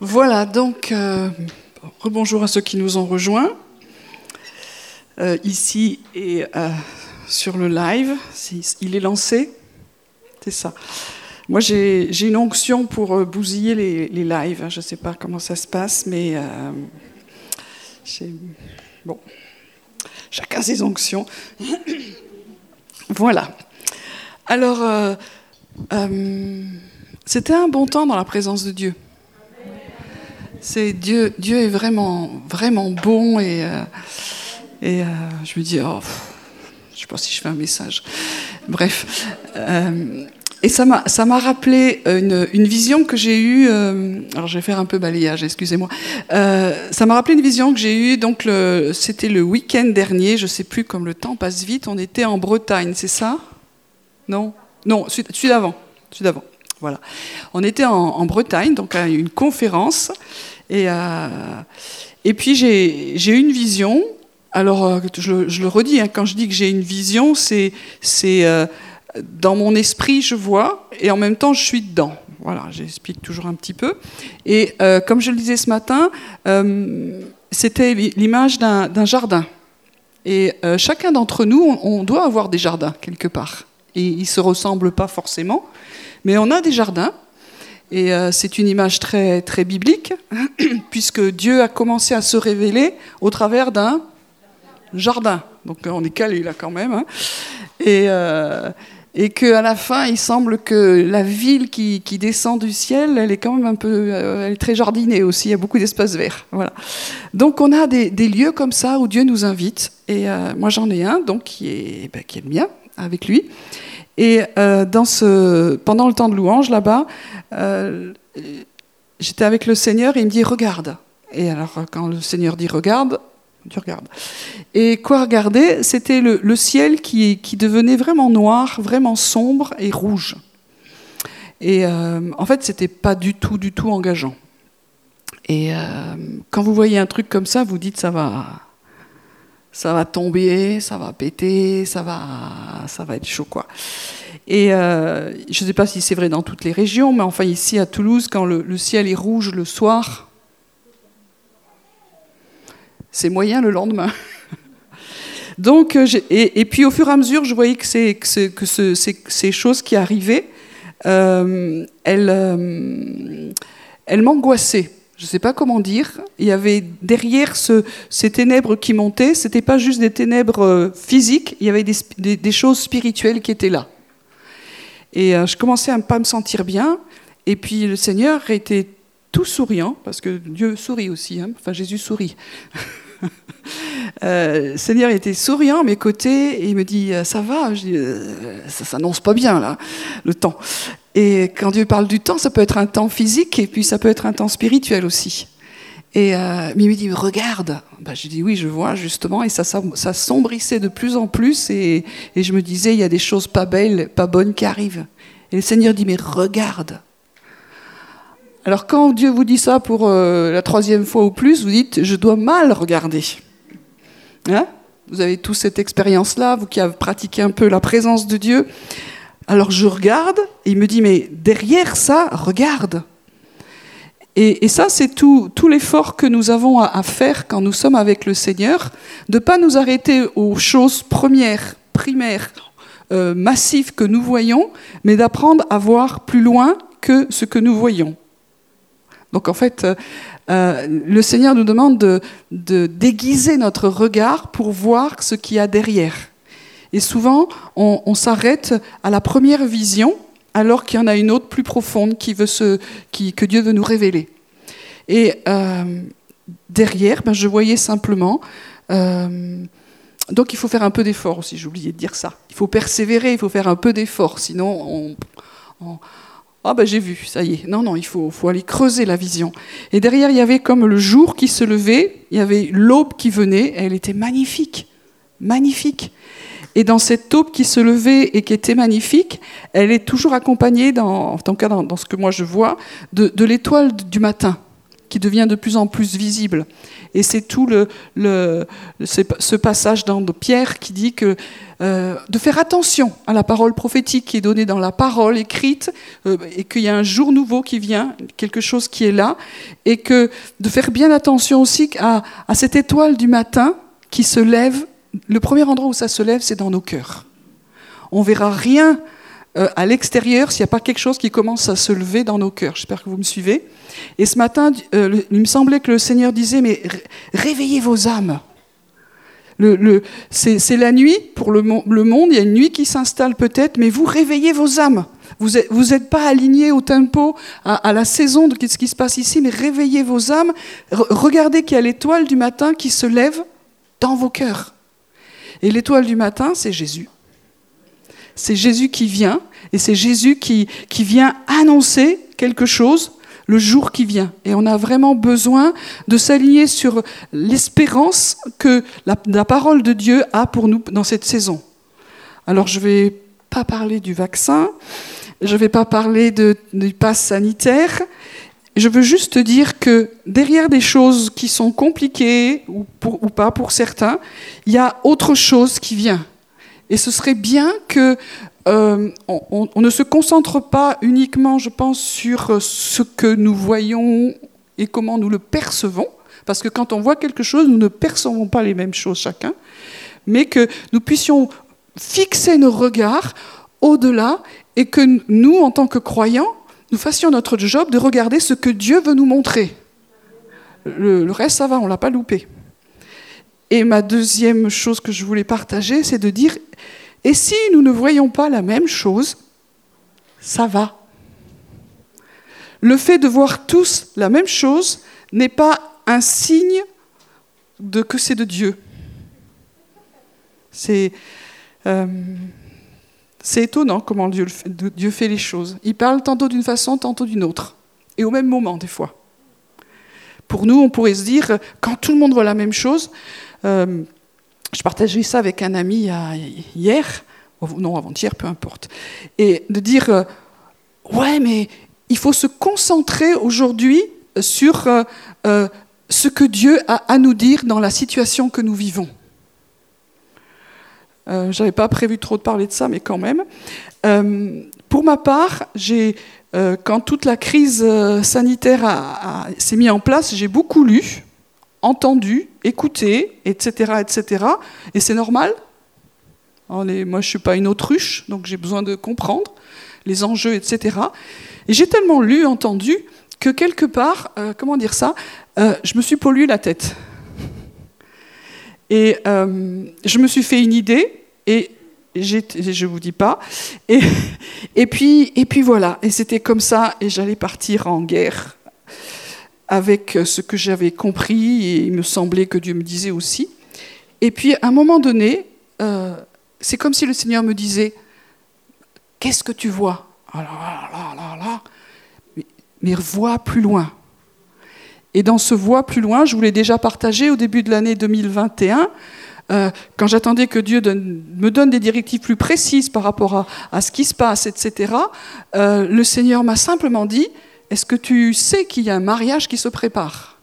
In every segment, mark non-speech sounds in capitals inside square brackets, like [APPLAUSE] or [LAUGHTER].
Voilà, donc, euh, rebonjour à ceux qui nous ont rejoints, euh, ici et euh, sur le live. Il est lancé, c'est ça. Moi, j'ai une onction pour bousiller les, les lives. Je ne sais pas comment ça se passe, mais bon, chacun ses onctions. [COUGHS] voilà. Alors, c'était un bon temps dans la présence de Dieu. C'est Dieu, Dieu est vraiment, vraiment bon et, euh, et euh, je me dis, oh, je sais pas si je fais un message. Bref. Euh, et ça m'a, rappelé une, vision que j'ai eue. alors je vais faire un peu balayage, excusez-moi. ça m'a rappelé une vision que j'ai eue. Donc c'était le week-end dernier. Je sais plus comme le temps passe vite. On était en Bretagne, c'est ça? Non, non, celui, d'avant, celui d'avant. Voilà. On était en, Bretagne, donc à une conférence. Et, euh, et puis j'ai une vision. Alors, euh, je, le redis, hein, quand je dis que j'ai une vision, c'est euh, dans mon esprit, je vois, et en même temps, je suis dedans. Voilà, j'explique toujours un petit peu. Et comme je le disais ce matin, c'était l'image d'un jardin. Et chacun d'entre nous, on, on, doit avoir des jardins quelque part. Et ils ne se ressemblent pas forcément. Mais on a des jardins, et euh, c'est une image très, très biblique, [CLEARS THROAT] puisque Dieu a commencé à se révéler au travers d'un jardin. Donc on est calé là quand même. Hein. Et, euh, et qu'à la fin, il semble que la ville qui, qui, descend du ciel, elle est quand même un peu, euh, elle est très jardinée aussi. Il y a beaucoup d'espaces verts. Voilà. Donc on a des, des, lieux comme ça où Dieu nous invite. Et moi j'en ai un, donc qui est, ben, qui est le mien avec lui. Et euh, pendant le temps de louange, là-bas, euh, j'étais avec le Seigneur et il me dit Regarde. Et alors, quand le Seigneur dit Regarde, tu regardes. Et quoi regarder C'était le, ciel qui, qui, devenait vraiment noir, vraiment sombre et rouge. Et euh, en fait, c'était pas du tout, du tout engageant. Et quand vous voyez un truc comme ça, vous dites ça va, ça va tomber, ça va péter, ça va, ça va être chaud quoi. Et euh, je ne sais pas si c'est vrai dans toutes les régions, mais enfin ici à Toulouse, quand le, ciel est rouge le soir, c'est moyen le lendemain. [LAUGHS] Donc, euh, et, puis au fur et à mesure, je voyais que, ces, choses qui arrivaient, euh, elles m'angoissaient je ne sais pas comment dire, il y avait derrière ce, ces ténèbres qui montaient, ce n'était pas juste des ténèbres euh, physiques, il y avait des, des, choses spirituelles qui étaient là. Et euh, je commençais à ne pas me sentir bien, et puis le Seigneur était tout souriant, parce que Dieu sourit aussi, hein, enfin Jésus sourit. [LAUGHS] euh, le Seigneur était souriant à mes côtés, et il me dit, ça va? Je dis, euh, Ça s'annonce pas bien là, le temps. Et quand Dieu parle du temps, ça peut être un temps physique et puis ça peut être un temps spirituel aussi. Et euh, il me dit, regarde. Ben, je dis, oui, je vois justement. Et ça, ça, sombrissait de plus en plus. Et, et, je me disais, il y a des choses pas belles, pas bonnes qui arrivent. Et le Seigneur dit, mais regarde. Alors quand Dieu vous dit ça pour euh, la troisième fois ou plus, vous dites, je dois mal regarder. Hein? Vous avez tous cette expérience-là, vous qui avez pratiqué un peu la présence de Dieu. Alors je regarde et il me dit, mais derrière ça, regarde. Et, ça, c'est tout, l'effort que nous avons à, faire quand nous sommes avec le Seigneur, de ne pas nous arrêter aux choses premières, primaires, euh, massives que nous voyons, mais d'apprendre à voir plus loin que ce que nous voyons. Donc en fait, euh, le Seigneur nous demande de, déguiser notre regard pour voir ce qu'il y a derrière. Et souvent, on, s'arrête à la première vision, alors qu'il y en a une autre plus profonde qui veut que Dieu veut nous révéler. Et euh, derrière, ben, je voyais simplement. Euh, donc il faut faire un peu d'effort aussi, j'ai oublié de dire ça. Il faut persévérer, il faut faire un peu d'effort, sinon on. Ah ben j'ai vu, ça y est. Non, non, il faut, faut aller creuser la vision. Et derrière, il y avait comme le jour qui se levait, il y avait l'aube qui venait, elle était magnifique, magnifique. Et dans cette taupe qui se levait et qui était magnifique, elle est toujours accompagnée, en tout cas dans, ce que moi je vois, de, l'étoile du matin qui devient de plus en plus visible. Et c'est tout le, ce passage dans Pierre qui dit que euh, de faire attention à la parole prophétique qui est donnée dans la parole écrite, euh, et qu'il y a un jour nouveau qui vient, quelque chose qui est là, et que de faire bien attention aussi à, à cette étoile du matin qui se lève. Le premier endroit où ça se lève, c'est dans nos cœurs. On verra rien euh, à l'extérieur s'il n'y a pas quelque chose qui commence à se lever dans nos cœurs. J'espère que vous me suivez. Et ce matin, il me semblait que le Seigneur disait, mais réveillez vos âmes. C'est la nuit pour le, monde, il y a une nuit qui s'installe peut-être, mais vous réveillez vos âmes. Vous n'êtes pas alignés au tempo, à, la saison de ce qui se passe ici, mais réveillez vos âmes. regardez qu'il y a l'étoile du matin qui se lève dans vos cœurs. Et l'étoile du matin, c'est Jésus. C'est Jésus qui vient, et c'est Jésus qui, qui vient annoncer quelque chose le jour qui vient. Et on a vraiment besoin de s'aligner sur l'espérance que la, parole de Dieu a pour nous dans cette saison. Alors je ne vais pas parler du vaccin, je ne vais pas parler de, du pass sanitaire. Je veux juste dire que derrière des choses qui sont compliquées ou, ou pas pour certains, il y a autre chose qui vient. Et ce serait bien que euh, on, ne se concentre pas uniquement, je pense, sur euh, ce que nous voyons et comment nous le percevons, parce que quand on voit quelque chose, nous ne percevons pas les mêmes choses chacun, mais que nous puissions fixer nos regards au-delà et que nous, en tant que croyants, nous fassions notre job de regarder ce que Dieu veut nous montrer. Le, le reste, ça va, on ne l'a pas loupé. Et ma deuxième chose que je voulais partager, c'est de dire, et si nous ne voyons pas la même chose, ça va. Le fait de voir tous la même chose n'est pas un signe de que c'est de Dieu. C'est euh, étonnant comment Dieu, fait les choses. Il parle tantôt d'une façon, tantôt d'une autre, et au même moment des fois. Pour nous, on pourrait se dire, quand tout le monde voit la même chose, euh, je partageais ça avec un ami hier, non avant-hier, peu importe, et de dire euh, ouais, mais il faut se concentrer aujourd'hui sur euh, euh, ce que Dieu a à nous dire dans la situation que nous vivons. Euh, Je n'avais pas prévu trop de parler de ça, mais quand même. pour ma part, quand toute la crise sanitaire s'est mise en place, j'ai beaucoup lu entendu, écouté, etc., etc. Et c'est normal. moi, je suis pas une autruche, donc j'ai besoin de comprendre les enjeux, etc. Et j'ai tellement lu, entendu, que quelque part, euh, comment dire ça, euh, je me suis pollué la tête. Et euh, je me suis fait une idée, et je vous dis pas. Et, puis, et puis voilà, et c'était comme ça, et j'allais partir en guerre avec ce que j'avais compris et il me semblait que Dieu me disait aussi. Et puis à un moment donné, euh, c'est comme si le Seigneur me disait, qu'est-ce que tu vois? Ah mais, vois plus loin. Et dans ce voie plus loin, je vous l'ai déjà partagé au début de l'année 2021, euh, quand j'attendais que Dieu me donne des directives plus précises par rapport à, ce qui se passe, etc., euh, le Seigneur m'a simplement dit, est-ce que tu sais qu'il y a un mariage qui se prépare?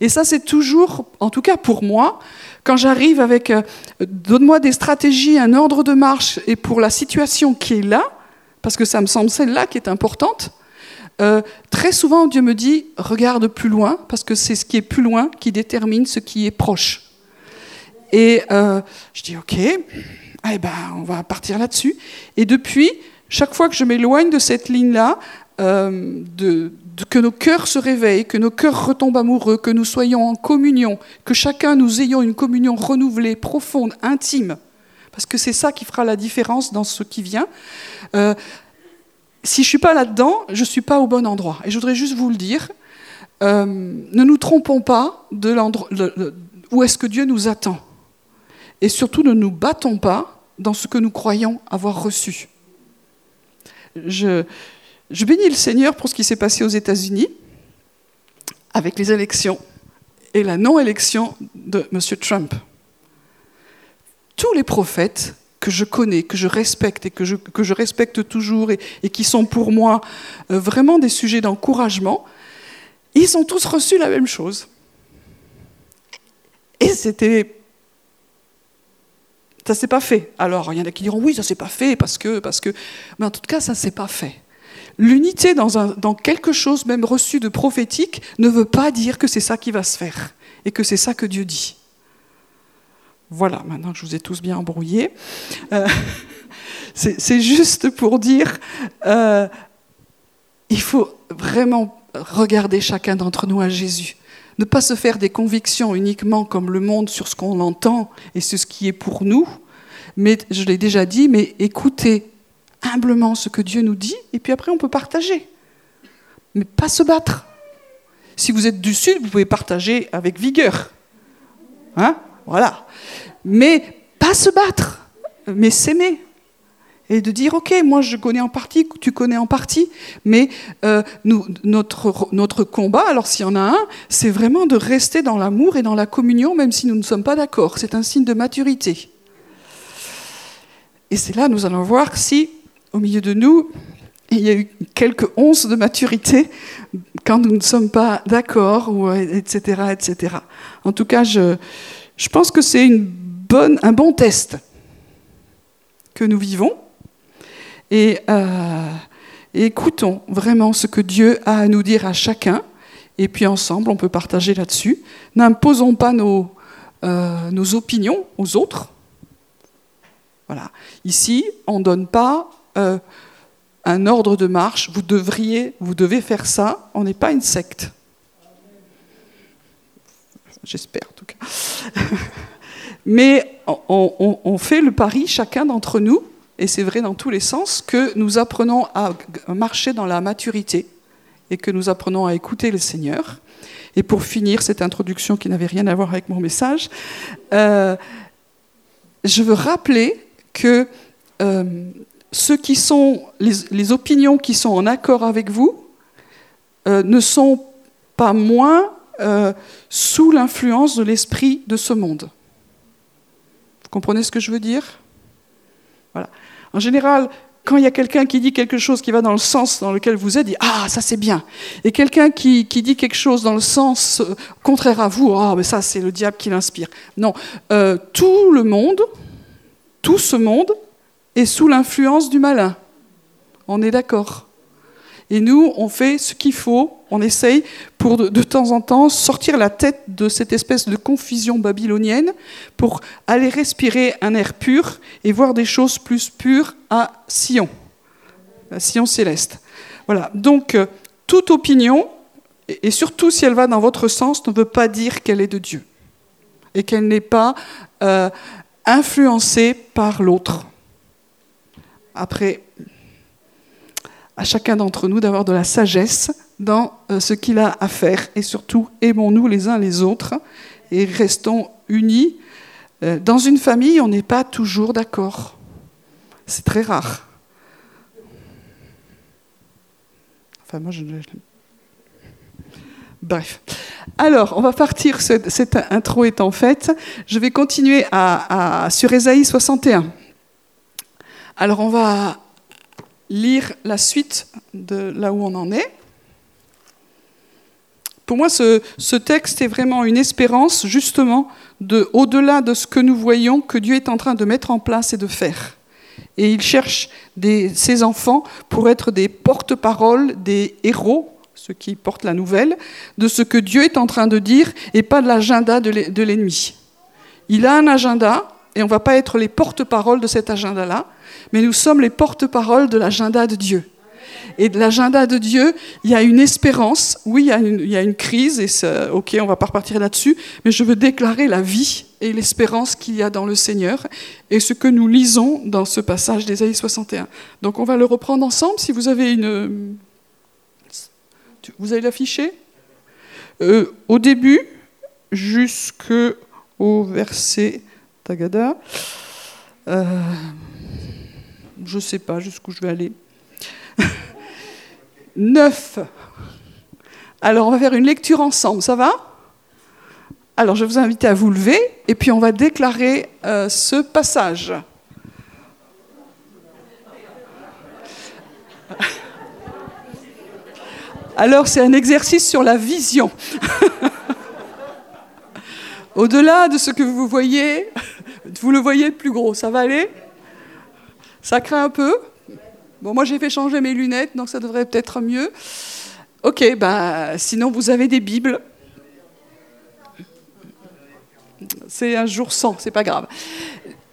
Et ça, c'est toujours, en tout cas pour moi, quand j'arrive avec euh, donne-moi des stratégies, un ordre de marche, et pour la situation qui est là, parce que ça me semble celle-là qui est importante, euh, très souvent Dieu me dit regarde plus loin, parce que c'est ce qui est plus loin qui détermine ce qui est proche. Et euh, je dis ok, eh ben, on va partir là-dessus. Et depuis, chaque fois que je m'éloigne de cette ligne-là, euh, que nos cœurs se réveillent, que nos cœurs retombent amoureux, que nous soyons en communion, que chacun nous ayons une communion renouvelée, profonde, intime, parce que c'est ça qui fera la différence dans ce qui vient. Euh, si je ne suis pas là-dedans, je ne suis pas au bon endroit. Et je voudrais juste vous le dire, euh, ne nous trompons pas de l'endroit où est-ce que Dieu nous attend. Et surtout, ne nous battons pas dans ce que nous croyons avoir reçu. Je, je bénis le Seigneur pour ce qui s'est passé aux États-Unis avec les élections et la non-élection de M. Trump. Tous les prophètes que je connais, que je respecte et que je, respecte toujours et, qui sont pour moi euh, vraiment des sujets d'encouragement, ils ont tous reçu la même chose. Et c'était ça s'est pas fait. Alors, il y en a qui diront oui, ça s'est pas fait parce que, parce que. Mais en tout cas, ça s'est pas fait. L'unité dans, quelque chose même reçu de prophétique ne veut pas dire que c'est ça qui va se faire et que c'est ça que Dieu dit. Voilà, maintenant que je vous ai tous bien embrouillés, euh, [LAUGHS] c'est juste pour dire, euh, il faut vraiment regarder chacun d'entre nous à Jésus. Ne pas se faire des convictions uniquement comme le monde sur ce qu'on entend et ce qui est pour nous, mais je l'ai déjà dit, mais écoutez humblement ce que Dieu nous dit, et puis après on peut partager. Mais pas se battre. Si vous êtes du Sud, vous pouvez partager avec vigueur. Hein? Voilà. Mais pas se battre, mais s'aimer et de dire ok moi je connais en partie tu connais en partie mais euh, notre, notre combat alors s'il y en a un c'est vraiment de rester dans l'amour et dans la communion même si nous ne sommes pas d'accord c'est un signe de maturité et c'est là nous allons voir si au milieu de nous il y a eu quelques onces de maturité quand nous ne sommes pas d'accord etc etc en tout cas je, je pense que c'est un bon test que nous vivons et, euh, écoutons vraiment ce que Dieu a à nous dire à chacun. Et puis ensemble, on peut partager là-dessus. N'imposons pas nos, euh, nos opinions aux autres. Voilà. Ici, on ne donne pas euh, un ordre de marche. Vous devriez, vous devez faire ça. On n'est pas une secte. J'espère en tout cas. [LAUGHS] Mais on, on fait le pari, chacun d'entre nous, et c'est vrai dans tous les sens, que nous apprenons à marcher dans la maturité et que nous apprenons à écouter le Seigneur. Et pour finir cette introduction qui n'avait rien à voir avec mon message, euh, je veux rappeler que euh, ceux qui sont, les, opinions qui sont en accord avec vous euh, ne sont pas moins sous l'influence de l'esprit de ce monde. Vous comprenez ce que je veux dire? Voilà. En général, quand il y a quelqu'un qui dit quelque chose qui va dans le sens dans lequel vous êtes, dit Ah, ça c'est bien. Et quelqu'un qui, dit quelque chose dans le sens euh, contraire à vous, Ah, mais ça c'est le diable qui l'inspire. Non, euh, tout le monde, tout ce monde est sous l'influence du malin. On est d'accord et nous, on fait ce qu'il faut, on essaye pour de, temps en temps sortir la tête de cette espèce de confusion babylonienne pour aller respirer un air pur et voir des choses plus pures à Sion, à Sion céleste. Voilà, donc euh, toute opinion, et surtout si elle va dans votre sens, ne veut pas dire qu'elle est de Dieu et qu'elle n'est pas euh, influencée par l'autre. Après, à chacun d'entre nous d'avoir de la sagesse dans euh, ce qu'il a à faire. Et surtout, aimons-nous les uns les autres et restons unis. Euh, dans une famille, on n'est pas toujours d'accord. C'est très rare. Enfin, moi, je Bref. Alors, on va partir, cette intro étant faite. Je vais continuer à, sur Ésaïe 61. Alors, on va lire la suite de là où on en est. Pour moi, ce, texte est vraiment une espérance, justement, de, au-delà de ce que nous voyons, que Dieu est en train de mettre en place et de faire. Et il cherche des, ses enfants pour être des porte-paroles, des héros, ceux qui portent la nouvelle, de ce que Dieu est en train de dire et pas de l'agenda de l'ennemi. Il a un agenda et on ne va pas être les porte-paroles de cet agenda-là, mais nous sommes les porte-paroles de l'agenda de Dieu. Et de l'agenda de Dieu, il y a une espérance. Oui, il y a une, crise, et ok, on va pas repartir là-dessus, mais je veux déclarer la vie et l'espérance qu'il y a dans le Seigneur, et ce que nous lisons dans ce passage d'Ésaïe 61. Donc on va le reprendre ensemble. Si vous avez une... Vous allez l'afficher euh, Au début, jusqu'au verset Euh, je ne sais pas jusqu'où je vais aller. [LAUGHS] Neuf. Alors, on va faire une lecture ensemble, ça va? Alors, je vous invite à vous lever et puis on va déclarer euh, ce passage. [LAUGHS] Alors c'est un exercice sur la vision. [LAUGHS] Au-delà de ce que vous voyez, vous le voyez plus gros, ça va aller? Ça craint un peu? Bon, moi j'ai fait changer mes lunettes, donc ça devrait peut-être mieux. Ok, bah, sinon vous avez des Bibles. C'est un jour sans, c'est pas grave.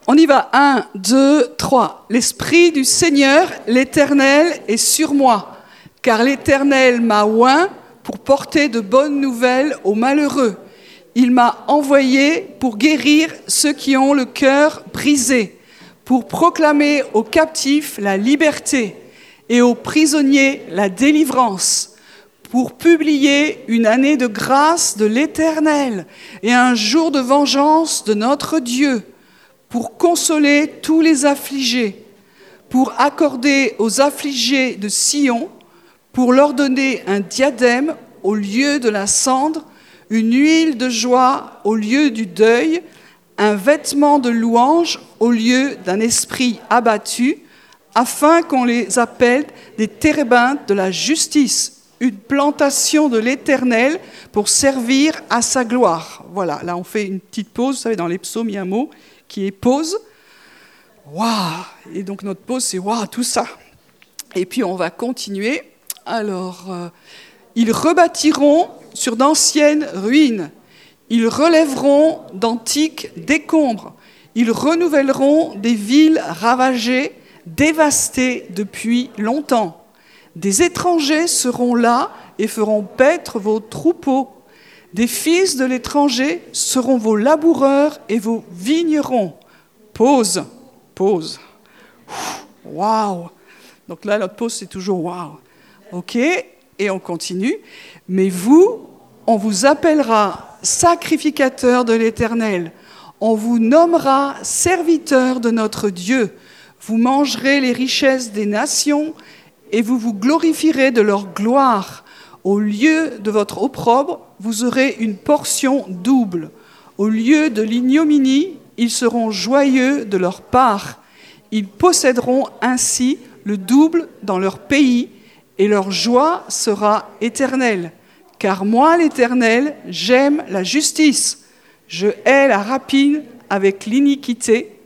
On y va. Un, deux, trois. L'Esprit du Seigneur, l'Éternel, est sur moi, car l'Éternel m'a oint pour porter de bonnes nouvelles aux malheureux. Il m'a envoyé pour guérir ceux qui ont le cœur brisé, pour proclamer aux captifs la liberté et aux prisonniers la délivrance, pour publier une année de grâce de l'Éternel et un jour de vengeance de notre Dieu, pour consoler tous les affligés, pour accorder aux affligés de Sion, pour leur donner un diadème au lieu de la cendre, une huile de joie au lieu du deuil, un vêtement de louange au lieu d'un esprit abattu, afin qu'on les appelle des térébintes de la justice, une plantation de l'Éternel pour servir à sa gloire. Voilà, là on fait une petite pause, vous savez, dans les psaumes, il y a un mot qui est pause. Waouh Et donc notre pause, c'est waouh, tout ça. Et puis on va continuer. Alors, euh, ils rebâtiront sur d'anciennes ruines. Ils relèveront d'antiques décombres. Ils renouvelleront des villes ravagées, dévastées depuis longtemps. Des étrangers seront là et feront paître vos troupeaux. Des fils de l'étranger seront vos laboureurs et vos vignerons. Pause, pause. Waouh! Donc là, notre pause, c'est toujours waouh. OK? Et on continue. Mais vous, on vous appellera sacrificateur de l'Éternel. On vous nommera serviteur de notre Dieu. Vous mangerez les richesses des nations et vous vous glorifierez de leur gloire. Au lieu de votre opprobre, vous aurez une portion double. Au lieu de l'ignominie, ils seront joyeux de leur part. Ils posséderont ainsi le double dans leur pays et leur joie sera éternelle. Car moi, l'Éternel, j'aime la justice. Je hais la rapine avec l'iniquité.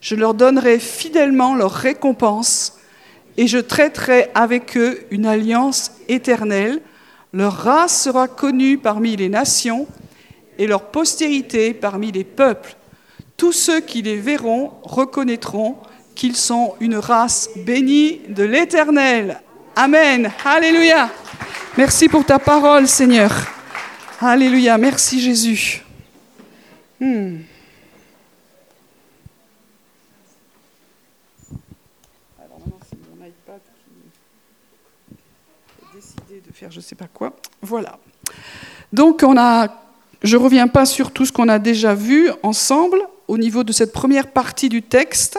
Je leur donnerai fidèlement leur récompense et je traiterai avec eux une alliance éternelle. Leur race sera connue parmi les nations et leur postérité parmi les peuples. Tous ceux qui les verront reconnaîtront qu'ils sont une race bénie de l'Éternel. Amen. Alléluia. Merci pour ta parole, Seigneur. Alléluia. Merci, Jésus. Faire je sais pas quoi. Voilà. Donc, on a, je ne reviens pas sur tout ce qu'on a déjà vu ensemble au niveau de cette première partie du texte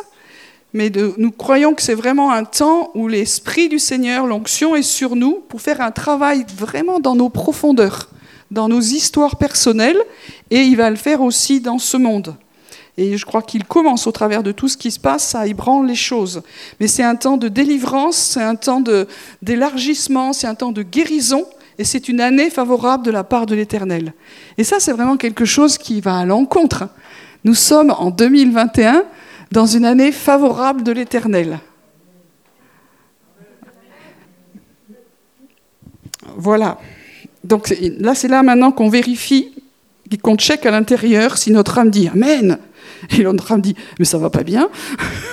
mais nous croyons que c'est vraiment un temps où l'Esprit du Seigneur, l'onction est sur nous pour faire un travail vraiment dans nos profondeurs, dans nos histoires personnelles, et il va le faire aussi dans ce monde. Et je crois qu'il commence au travers de tout ce qui se passe, ça ébranle les choses. Mais c'est un temps de délivrance, c'est un temps d'élargissement, c'est un temps de guérison, et c'est une année favorable de la part de l'Éternel. Et ça, c'est vraiment quelque chose qui va à l'encontre. Nous sommes en 2021 dans une année favorable de l'Éternel. Voilà. Donc là, c'est là maintenant qu'on vérifie, qu'on check à l'intérieur si notre âme dit Amen. Et notre âme dit Mais ça va pas bien.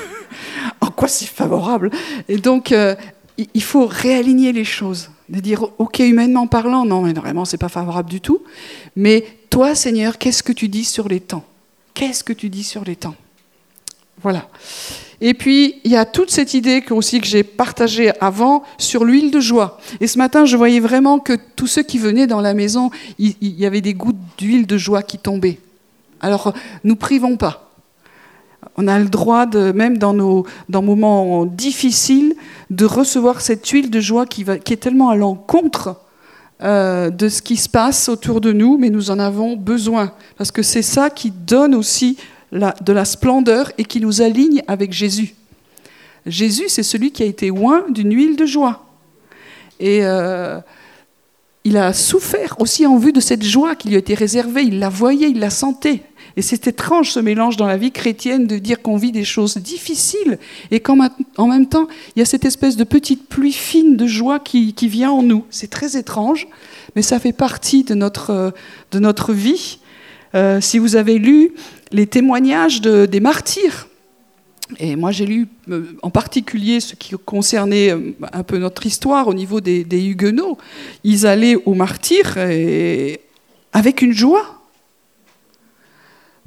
[LAUGHS] en quoi c'est favorable? Et donc, euh, il faut réaligner les choses. De dire Ok, humainement parlant, non, mais vraiment, c'est pas favorable du tout. Mais toi, Seigneur, qu'est-ce que tu dis sur les temps? Qu'est-ce que tu dis sur les temps? Voilà. Et puis, il y a toute cette idée aussi que j'ai partagée avant sur l'huile de joie. Et ce matin, je voyais vraiment que tous ceux qui venaient dans la maison, il, y avait des gouttes d'huile de joie qui tombaient. Alors, nous privons pas. On a le droit, de, même dans nos dans moments difficiles, de recevoir cette huile de joie qui est tellement à l'encontre euh, de ce qui se passe autour de nous, mais nous en avons besoin. Parce que c'est ça qui donne aussi de la splendeur et qui nous aligne avec Jésus. Jésus, c'est celui qui a été oint d'une huile de joie. Et euh, il a souffert aussi en vue de cette joie qui lui été réservée. Il la voyait, il la sentait. Et c'est étrange ce mélange dans la vie chrétienne de dire qu'on vit des choses difficiles et qu'en même temps, il y a cette espèce de petite pluie fine de joie qui, vient en nous. C'est très étrange, mais ça fait partie de notre, de notre vie. Euh, si vous avez lu les témoignages des martyrs, et moi, j'ai lu euh, en particulier ce qui concernait euh, un peu notre histoire au niveau des, Huguenots. Ils allaient au martyr avec une joie.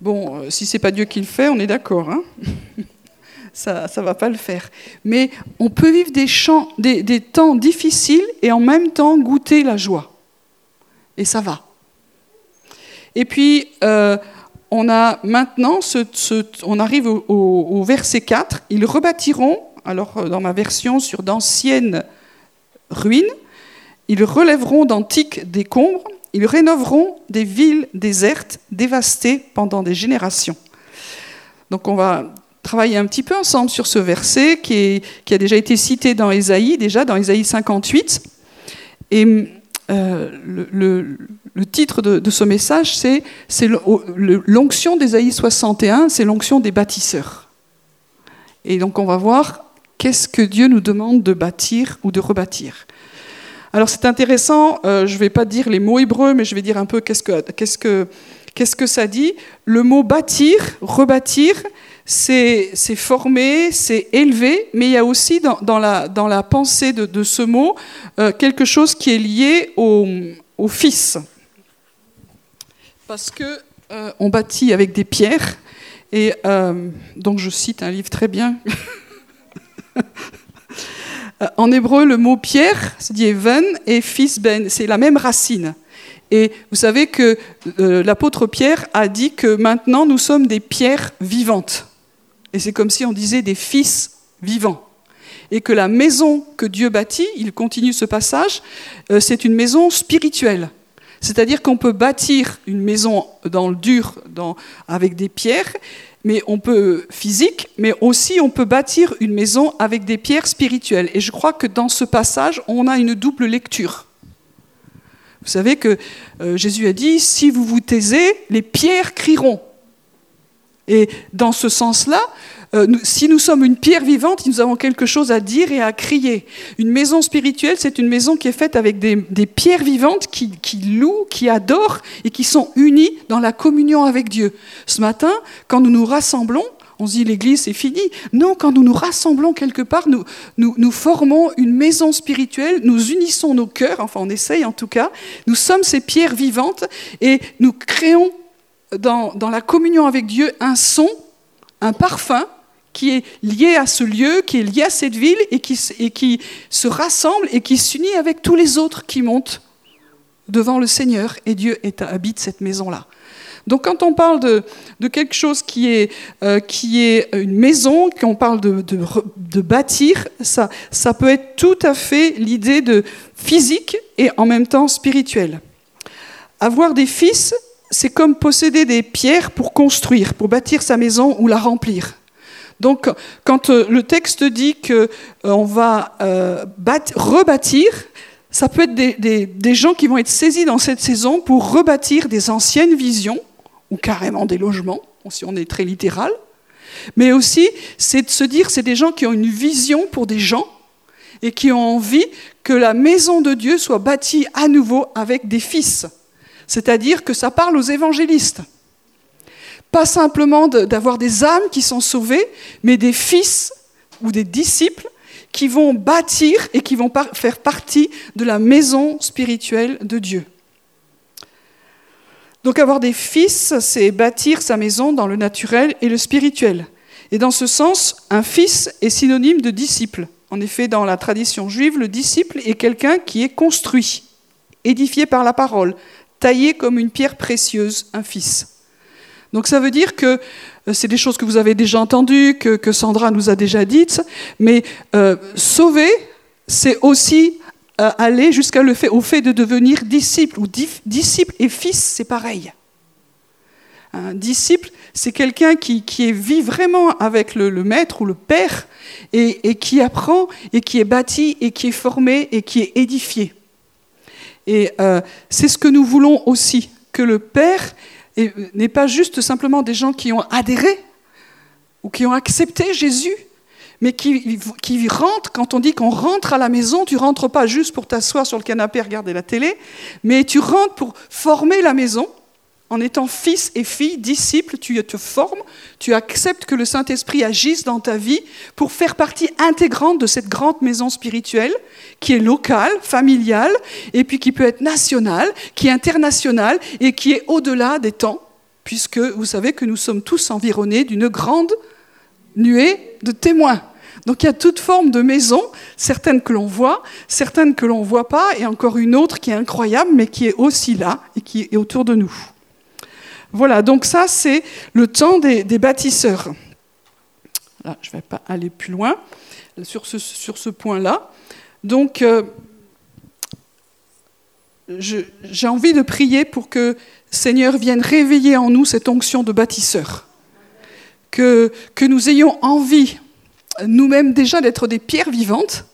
Bon, euh, si c'est pas Dieu qui le fait, on est d'accord. Hein [LAUGHS] ça ne va pas le faire. Mais on peut vivre des, temps difficiles et en même temps goûter la joie. Et ça va. Et puis, on a maintenant, on arrive au, verset 4, ils rebâtiront, alors euh, dans ma version sur d'anciennes ruines, ils relèveront d'antiques décombres, ils rénoveront des villes désertes, dévastées pendant des générations. Donc on va travailler un petit peu ensemble sur ce verset qui, qui a déjà été cité dans Ésaïe, déjà dans Ésaïe 58. Et euh, le, titre de, ce message, c'est l'onction d'Ésaïe 61, c'est l'onction des bâtisseurs. Et donc on va voir qu'est-ce que Dieu nous demande de bâtir ou de rebâtir. Alors c'est intéressant, euh, je ne vais pas dire les mots hébreux, mais je vais dire un peu qu'est-ce que, qu'est-ce que, qu'est-ce que ça dit. Le mot bâtir, rebâtir, c'est formé, c'est élevé, mais il y a aussi dans, la, pensée de, ce mot euh, quelque chose qui est lié au, Fils. Parce que euh, on bâtit avec des pierres, et euh, donc je cite un livre très bien. [LAUGHS] en hébreu, le mot pierre se dit even et fils ben, c'est la même racine. Et vous savez que l'apôtre Pierre a dit que maintenant nous sommes des pierres vivantes. Et c'est comme si on disait des fils vivants. Et que la maison que Dieu bâtit, il continue ce passage, euh, c'est une maison spirituelle. C'est-à-dire qu'on peut bâtir une maison dans le dur, avec des pierres, mais on peut physique, mais aussi on peut bâtir une maison avec des pierres spirituelles. Et je crois que dans ce passage, on a une double lecture. Vous savez que euh, Jésus a dit si vous vous taisez, les pierres crieront. Et dans ce sens-là, euh, si nous sommes une pierre vivante, nous avons quelque chose à dire et à crier. Une maison spirituelle, c'est une maison qui est faite avec des, pierres vivantes qui, louent, qui adorent et qui sont unies dans la communion avec Dieu. Ce matin, quand nous nous rassemblons, on se dit l'église c'est fini. Non, quand nous nous rassemblons quelque part, nous, nous, formons une maison spirituelle, nous unissons nos cœurs, enfin on essaye en tout cas, nous sommes ces pierres vivantes et nous créons dans, la communion avec Dieu un son, un parfum qui est lié à ce lieu, qui est lié à cette ville et qui, se rassemble et qui s'unit avec tous les autres qui montent devant le Seigneur et Dieu habite cette maison-là. Donc quand on parle de, quelque chose qui est, euh, une maison, quand on parle de, bâtir, ça, ça peut être tout à fait l'idée de physique et en même temps spirituel. Avoir des fils, c'est comme posséder des pierres pour construire, pour bâtir sa maison ou la remplir. Donc, quand euh, le texte dit qu'on euh, va euh, rebâtir, ça peut être des, gens qui vont être saisis dans cette saison pour rebâtir des anciennes visions, ou carrément des logements, si on est très littéral. Mais aussi, c'est de se dire, c'est des gens qui ont une vision pour des gens et qui ont envie que la maison de Dieu soit bâtie à nouveau avec des fils. C'est-à-dire que ça parle aux évangélistes. Pas simplement d'avoir des âmes qui sont sauvées, mais des fils ou des disciples qui vont bâtir et qui vont faire partie de la maison spirituelle de Dieu. Donc avoir des fils, c'est bâtir sa maison dans le naturel et le spirituel. Et dans ce sens, un fils est synonyme de disciple. En effet, dans la tradition juive, le disciple est quelqu'un qui est construit, édifié par la parole, taillé comme une pierre précieuse, un fils. Donc ça veut dire que euh, c'est des choses que vous avez déjà entendues, que, Sandra nous a déjà dites, mais euh, sauver, c'est aussi euh, aller jusqu'à le fait, au fait de devenir disciple, ou disciple et fils, c'est pareil. Un disciple, c'est quelqu'un qui, vit vraiment avec le, maître ou le père et, et, qui apprend et qui est bâti et qui est formé et qui est édifié. Et euh, c'est ce que nous voulons aussi, que le Père n'est pas juste simplement des gens qui ont adhéré ou qui ont accepté Jésus, mais qui, qui rentrent, quand on dit qu'on rentre à la maison, tu rentres pas juste pour t'asseoir sur le canapé et regarder la télé, mais tu rentres pour former la maison, en étant fils et fille, disciple, tu te formes, tu acceptes que le Saint-Esprit agisse dans ta vie pour faire partie intégrante de cette grande maison spirituelle qui est locale, familiale, et puis qui peut être nationale, qui est internationale et qui est au-delà des temps, puisque vous savez que nous sommes tous environnés d'une grande nuée de témoins. Donc il y a toute forme de maison, certaines que l'on voit, certaines que l'on ne voit pas, et encore une autre qui est incroyable, mais qui est aussi là et qui est autour de nous. Voilà, donc ça c'est le temps des, bâtisseurs. Là, je ne vais pas aller plus loin sur ce, point-là. Donc, euh, j'ai envie de prier pour que Seigneur vienne réveiller en nous cette onction de bâtisseur. Que, que nous ayons envie, nous-mêmes déjà, d'être des pierres vivantes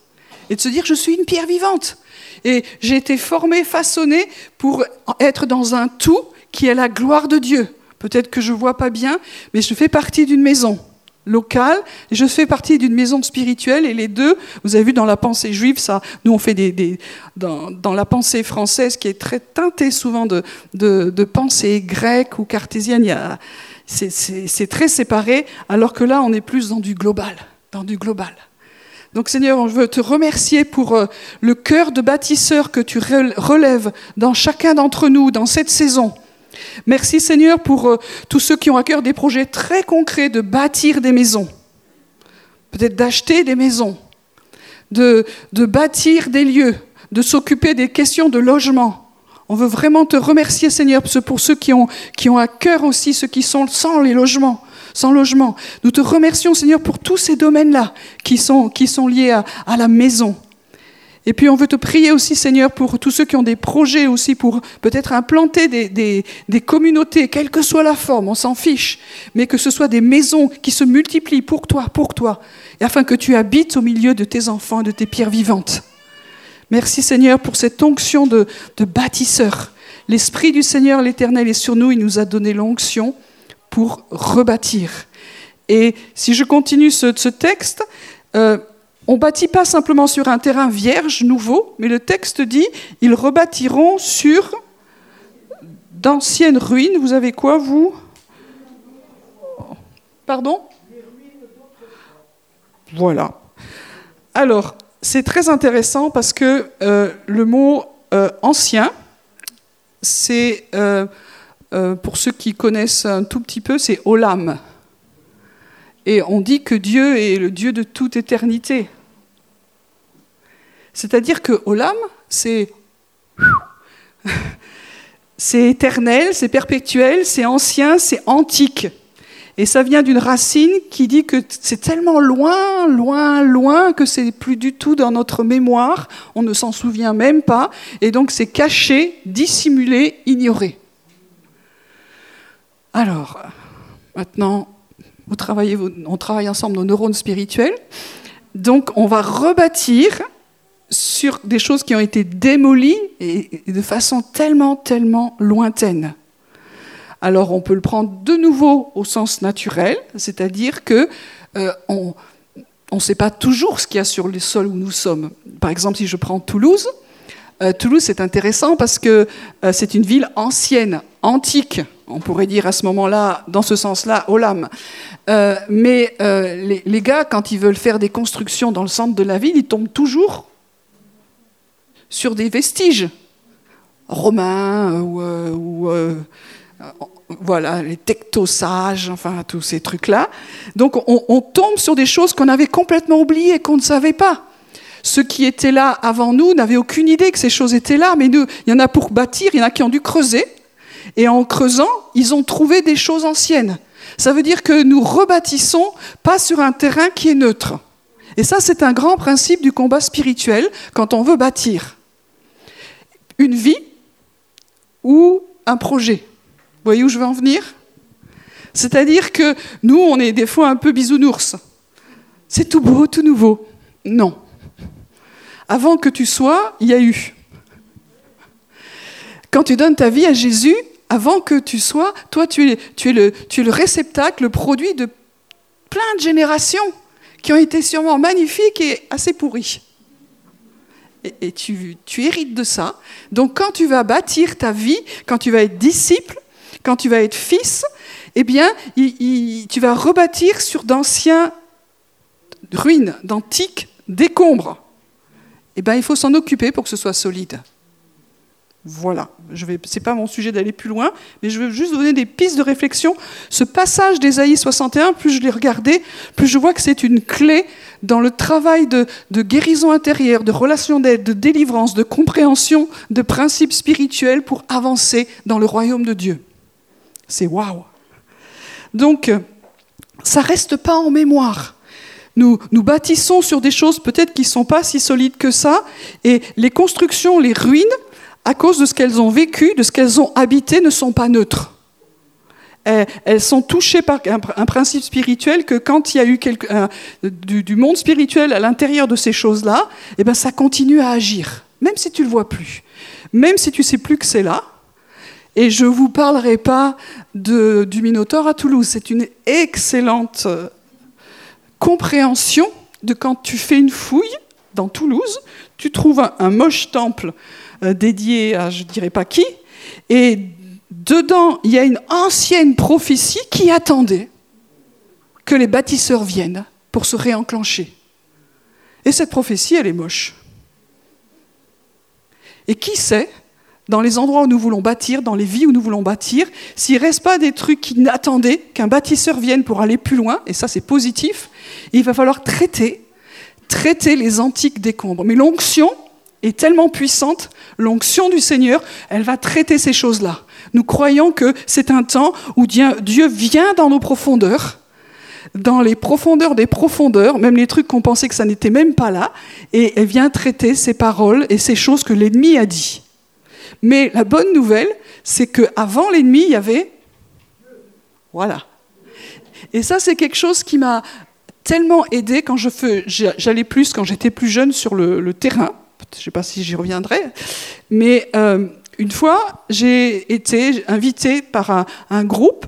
et de se dire je suis une pierre vivante. Et j'ai été formé, façonné pour être dans un tout qui est la gloire de Dieu. Peut-être que je ne vois pas bien, mais je fais partie d'une maison locale je fais partie d'une maison spirituelle et les deux, vous avez vu dans la pensée juive, ça, nous on fait des, dans, la pensée française qui est très teintée souvent de, de, pensée grecque ou cartésienne, c'est très séparé, alors que là on est plus dans du global, dans du global. Donc Seigneur, je veux te remercier pour euh, le cœur de bâtisseur que tu relèves dans chacun d'entre nous dans cette saison. Merci Seigneur pour euh, tous ceux qui ont à cœur des projets très concrets de bâtir des maisons, peut-être d'acheter des maisons, de, bâtir des lieux, de s'occuper des questions de logement. On veut vraiment te remercier Seigneur pour ceux qui ont, qui à cœur aussi ceux qui sont sans les logements sans logement. Nous te remercions, Seigneur, pour tous ces domaines-là qui sont liés à la maison. Et puis on veut te prier aussi, Seigneur, pour tous ceux qui ont des projets aussi, pour peut-être implanter des, des, communautés, quelle que soit la forme, on s'en fiche, mais que ce soit des maisons qui se multiplient pour toi, pour toi, et afin que tu habites au milieu de tes enfants et de tes pierres vivantes. Merci Seigneur pour cette onction de, de bâtisseur. L'Esprit du Seigneur l'Éternel est sur nous, il nous a donné l'onction pour rebâtir. Et si je continue ce, texte, euh, on bâtit pas simplement sur un terrain vierge, nouveau, mais le texte dit ils rebâtiront sur d'anciennes ruines. Vous avez quoi, vous? Pardon? Voilà. Alors, c'est très intéressant parce que euh, le mot euh, ancien, c'est, euh, pour ceux qui connaissent un tout petit peu, c'est olam. Et on dit que Dieu est le Dieu de toute éternité. C'est-à-dire que Olam, c'est [LAUGHS] c'est éternel, c'est perpétuel, c'est ancien, c'est antique. Et ça vient d'une racine qui dit que c'est tellement loin, loin, loin que c'est plus du tout dans notre mémoire, on ne s'en souvient même pas, et donc c'est caché, dissimulé, ignoré. Alors, maintenant, on travaille ensemble nos neurones spirituels. Donc, on va rebâtir sur des choses qui ont été démolies et de façon tellement, tellement lointaine. Alors, on peut le prendre de nouveau au sens naturel, c'est-à-dire que euh, on ne sait pas toujours ce qu'il y a sur le sol où nous sommes. Par exemple, si je prends Toulouse, euh, Toulouse, c'est intéressant parce que euh, c'est une ville ancienne, antique on pourrait dire à ce moment-là, dans ce sens-là, Olam. Euh, mais euh, les, gars, quand ils veulent faire des constructions dans le centre de la ville, ils tombent toujours sur des vestiges romains euh, ou, voilà les tectosages, enfin tous ces trucs-là. Donc on, tombe sur des choses qu'on avait complètement oubliées, qu'on ne savait pas. Ceux qui étaient là avant nous n'avaient aucune idée que ces choses étaient là, mais nous, il y en a pour bâtir, il y en a qui ont dû creuser. Et en creusant, ils ont trouvé des choses anciennes. Ça veut dire que nous rebâtissons pas sur un terrain qui est neutre. Et ça, c'est un grand principe du combat spirituel quand on veut bâtir. Une vie ou un projet. Vous voyez où je veux en venir? C'est-à-dire que nous, on est des fois un peu bisounours. C'est tout beau, tout nouveau. Non. Avant que tu sois, il y a eu. Quand tu donnes ta vie à Jésus, avant que tu sois, toi, tu es, le, réceptacle, le produit de plein de générations qui ont été sûrement magnifiques et assez pourries. Et, tu, tu hérites de ça. Donc quand tu vas bâtir ta vie, quand tu vas être disciple, quand tu vas être fils, eh bien, tu vas rebâtir sur d'anciens ruines, d'antiques décombres. Eh bien, il faut s'en occuper pour que ce soit solide. Voilà, ce n'est pas mon sujet d'aller plus loin, mais je veux juste donner des pistes de réflexion. Ce passage d'Ésaïe 61, plus je l'ai regardé, plus je vois que c'est une clé dans le travail de, de guérison intérieure, de relation d'aide, de délivrance, de compréhension de principes spirituels pour avancer dans le royaume de Dieu. C'est waouh Donc, ça reste pas en mémoire. Nous, nous bâtissons sur des choses peut-être qui ne sont pas si solides que ça, et les constructions, les ruines, à cause de ce qu'elles ont vécu, de ce qu'elles ont habité, ne sont pas neutres. Elles sont touchées par un principe spirituel que quand il y a eu du, monde spirituel à l'intérieur de ces choses-là, eh ben ça continue à agir, même si tu le vois plus, même si tu sais plus que c'est là. Et je vous parlerai pas du Minotaure à Toulouse. C'est une excellente euh, compréhension de quand tu fais une fouille dans Toulouse, tu trouves un moche temple euh, dédié à je ne dirais pas qui, et dedans, il y a une ancienne prophétie qui attendait que les bâtisseurs viennent pour se réenclencher. Et cette prophétie, elle est moche. Et qui sait, dans les endroits où nous voulons bâtir, dans les vies où nous voulons bâtir, s'il ne reste pas des trucs qui n'attendaient qu'un bâtisseur vienne pour aller plus loin, et ça c'est positif, il va falloir traiter, traiter les antiques décombres. Mais l'onction, est tellement puissante, l'onction du Seigneur, elle va traiter ces choses-là. Nous croyons que c'est un temps où Dieu vient dans nos profondeurs, dans les profondeurs des profondeurs, même les trucs qu'on pensait que ça n'était même pas là, et elle vient traiter ces paroles et ces choses que l'ennemi a dit. Mais la bonne nouvelle, c'est qu'avant l'ennemi, il y avait... Voilà. Et ça, c'est quelque chose qui m'a tellement aidé quand j'allais plus quand j'étais plus jeune sur le terrain je ne sais pas si j'y reviendrai, mais euh, une fois, j'ai été invité par un, groupe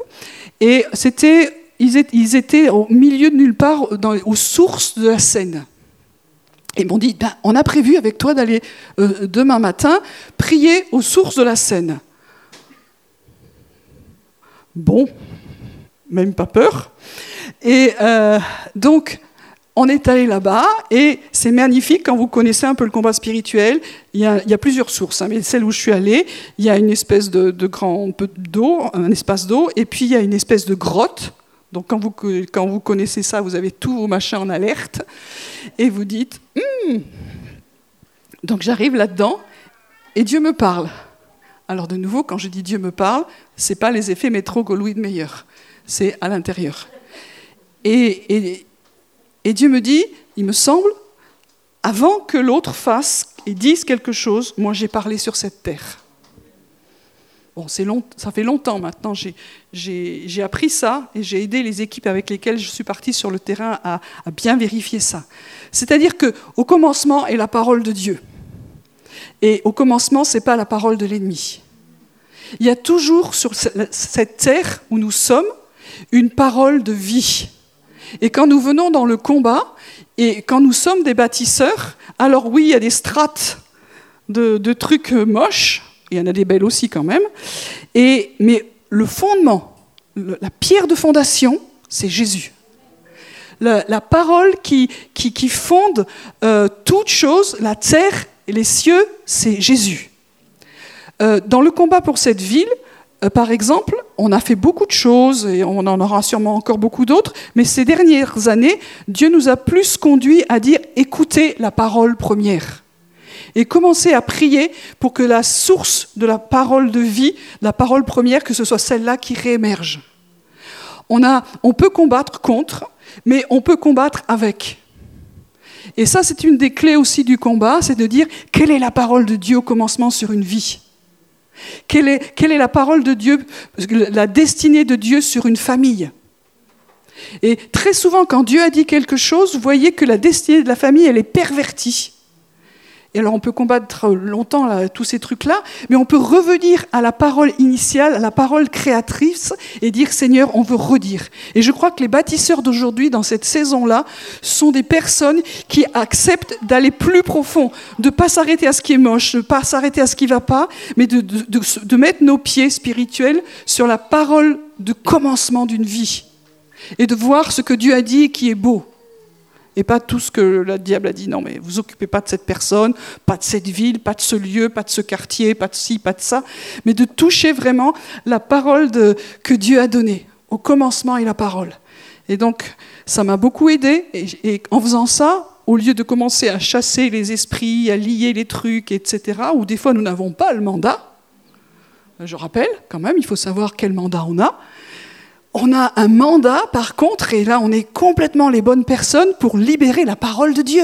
et c'était, ils, étaient au milieu de nulle part, aux sources de la Seine. Ils m'ont dit, ben, on a prévu avec toi d'aller euh, demain matin prier aux sources de la Seine. Bon, même pas peur. Et euh, donc, on est allé là-bas et c'est magnifique quand vous connaissez un peu le combat spirituel. Il y a, plusieurs sources, hein, mais celle où je suis allée, il y a une espèce de, grand peu d'eau, un espace d'eau, et puis il y a une espèce de grotte. Donc quand vous, quand vous connaissez ça, vous avez tous vos machins en alerte et vous dites hmm. Donc j'arrive là-dedans et Dieu me parle. Alors de nouveau, quand je dis Dieu me parle, c'est pas les effets métro de meilleur, c'est à l'intérieur. et Dieu me dit, il me semble, avant que l'autre fasse et dise quelque chose, moi j'ai parlé sur cette terre. Bon, long, ça fait longtemps maintenant, j'ai appris ça et j'ai aidé les équipes avec lesquelles je suis partie sur le terrain à, à bien vérifier ça. C'est-à-dire qu'au commencement est la parole de Dieu. Et au commencement, ce n'est pas la parole de l'ennemi. Il y a toujours sur cette terre où nous sommes une parole de vie. Et quand nous venons dans le combat, et quand nous sommes des bâtisseurs, alors oui, il y a des strates de, trucs moches, il y en a des belles aussi quand même, et, mais le fondement, la pierre de fondation, c'est Jésus. La, parole qui, qui, fonde euh, toute chose, la terre et les cieux, c'est Jésus. Euh, dans le combat pour cette ville, euh, par exemple, on a fait beaucoup de choses et on en aura sûrement encore beaucoup d'autres, mais ces dernières années, Dieu nous a plus conduit à dire écoutez la parole première et commencez à prier pour que la source de la parole de vie, la parole première, que ce soit celle-là qui réémerge. On, on peut combattre contre, mais on peut combattre avec. Et ça, c'est une des clés aussi du combat, c'est de dire quelle est la parole de Dieu au commencement sur une vie? Quelle est, la parole de Dieu, la destinée de Dieu sur une famille? Et très souvent, quand Dieu a dit quelque chose, vous voyez que la destinée de la famille, elle est pervertie. Et alors on peut combattre longtemps tous ces trucs-là, mais on peut revenir à la parole initiale, à la parole créatrice, et dire Seigneur, on veut redire. Et je crois que les bâtisseurs d'aujourd'hui, dans cette saison-là, sont des personnes qui acceptent d'aller plus profond, de pas s'arrêter à ce qui est moche, de pas s'arrêter à ce qui va pas, mais de, de mettre nos pieds spirituels sur la parole de commencement d'une vie, et de voir ce que Dieu a dit qui est beau et pas tout ce que le diable a dit. Non, mais vous occupez pas de cette personne, pas de cette ville, pas de ce lieu, pas de ce quartier, pas de ci, pas de ça, mais de toucher vraiment la parole que Dieu a donnée. Au commencement est la parole. Et donc, ça m'a beaucoup aidé. Et, en faisant ça, au lieu de commencer à chasser les esprits, à lier les trucs, etc., où des fois nous n'avons pas le mandat, je rappelle quand même, il faut savoir quel mandat on a. On a un mandat, par contre, et là on est complètement les bonnes personnes pour libérer la parole de Dieu.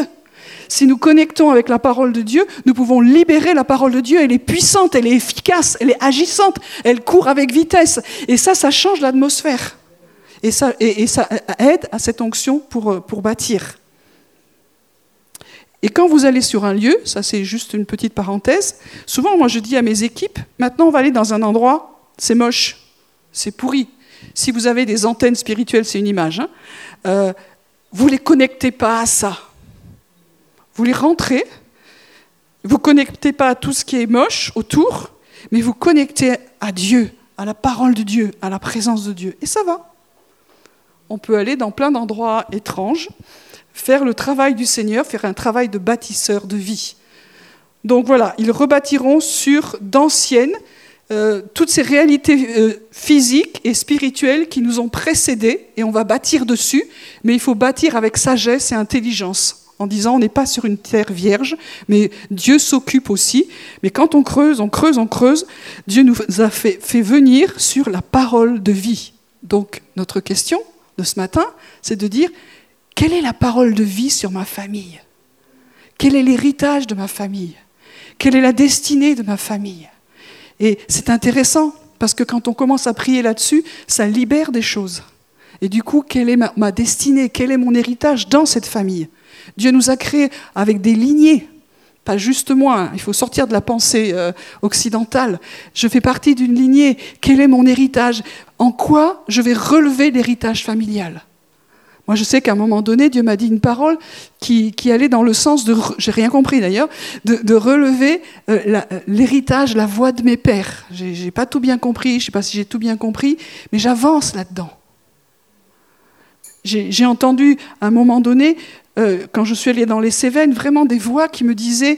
Si nous connectons avec la parole de Dieu, nous pouvons libérer la parole de Dieu. Elle est puissante, elle est efficace, elle est agissante, elle court avec vitesse. Et ça, ça change l'atmosphère. Et ça, aide à cette onction pour, pour bâtir. Et quand vous allez sur un lieu, ça c'est juste une petite parenthèse, souvent moi je dis à mes équipes, maintenant on va aller dans un endroit, c'est moche, c'est pourri, si vous avez des antennes spirituelles, c'est une image, hein, euh, vous ne les connectez pas à ça. Vous les rentrez, vous ne connectez pas à tout ce qui est moche autour, mais vous connectez à Dieu, à la parole de Dieu, à la présence de Dieu. Et ça va. On peut aller dans plein d'endroits étranges, faire le travail du Seigneur, faire un travail de bâtisseur de vie. Donc voilà, ils rebâtiront sur d'anciennes euh, toutes ces réalités euh, physiques et spirituelles qui nous ont précédés, et on va bâtir dessus, mais il faut bâtir avec sagesse et intelligence, en disant on n'est pas sur une terre vierge, mais Dieu s'occupe aussi. Mais quand on creuse, on creuse, on creuse, Dieu nous a fait, fait venir sur la parole de vie. Donc notre question de ce matin, c'est de dire, quelle est la parole de vie sur ma famille? Quel est l'héritage de ma famille? Quelle est la destinée de ma famille? Et c'est intéressant, parce que quand on commence à prier là-dessus, ça libère des choses. Et du coup, quelle est ma, destinée Quel est mon héritage dans cette famille? Dieu nous a créés avec des lignées, pas juste moi, hein. il faut sortir de la pensée euh, occidentale. Je fais partie d'une lignée. Quel est mon héritage? En quoi je vais relever l'héritage familial? Moi, je sais qu'à un moment donné, Dieu m'a dit une parole qui, allait dans le sens de, j'ai rien compris d'ailleurs, de, relever euh, l'héritage, la, voix de mes pères. J'ai pas tout bien compris, je sais pas si j'ai tout bien compris, mais j'avance là-dedans. J'ai entendu à un moment donné, euh, quand je suis allée dans les Cévennes, vraiment des voix qui me disaient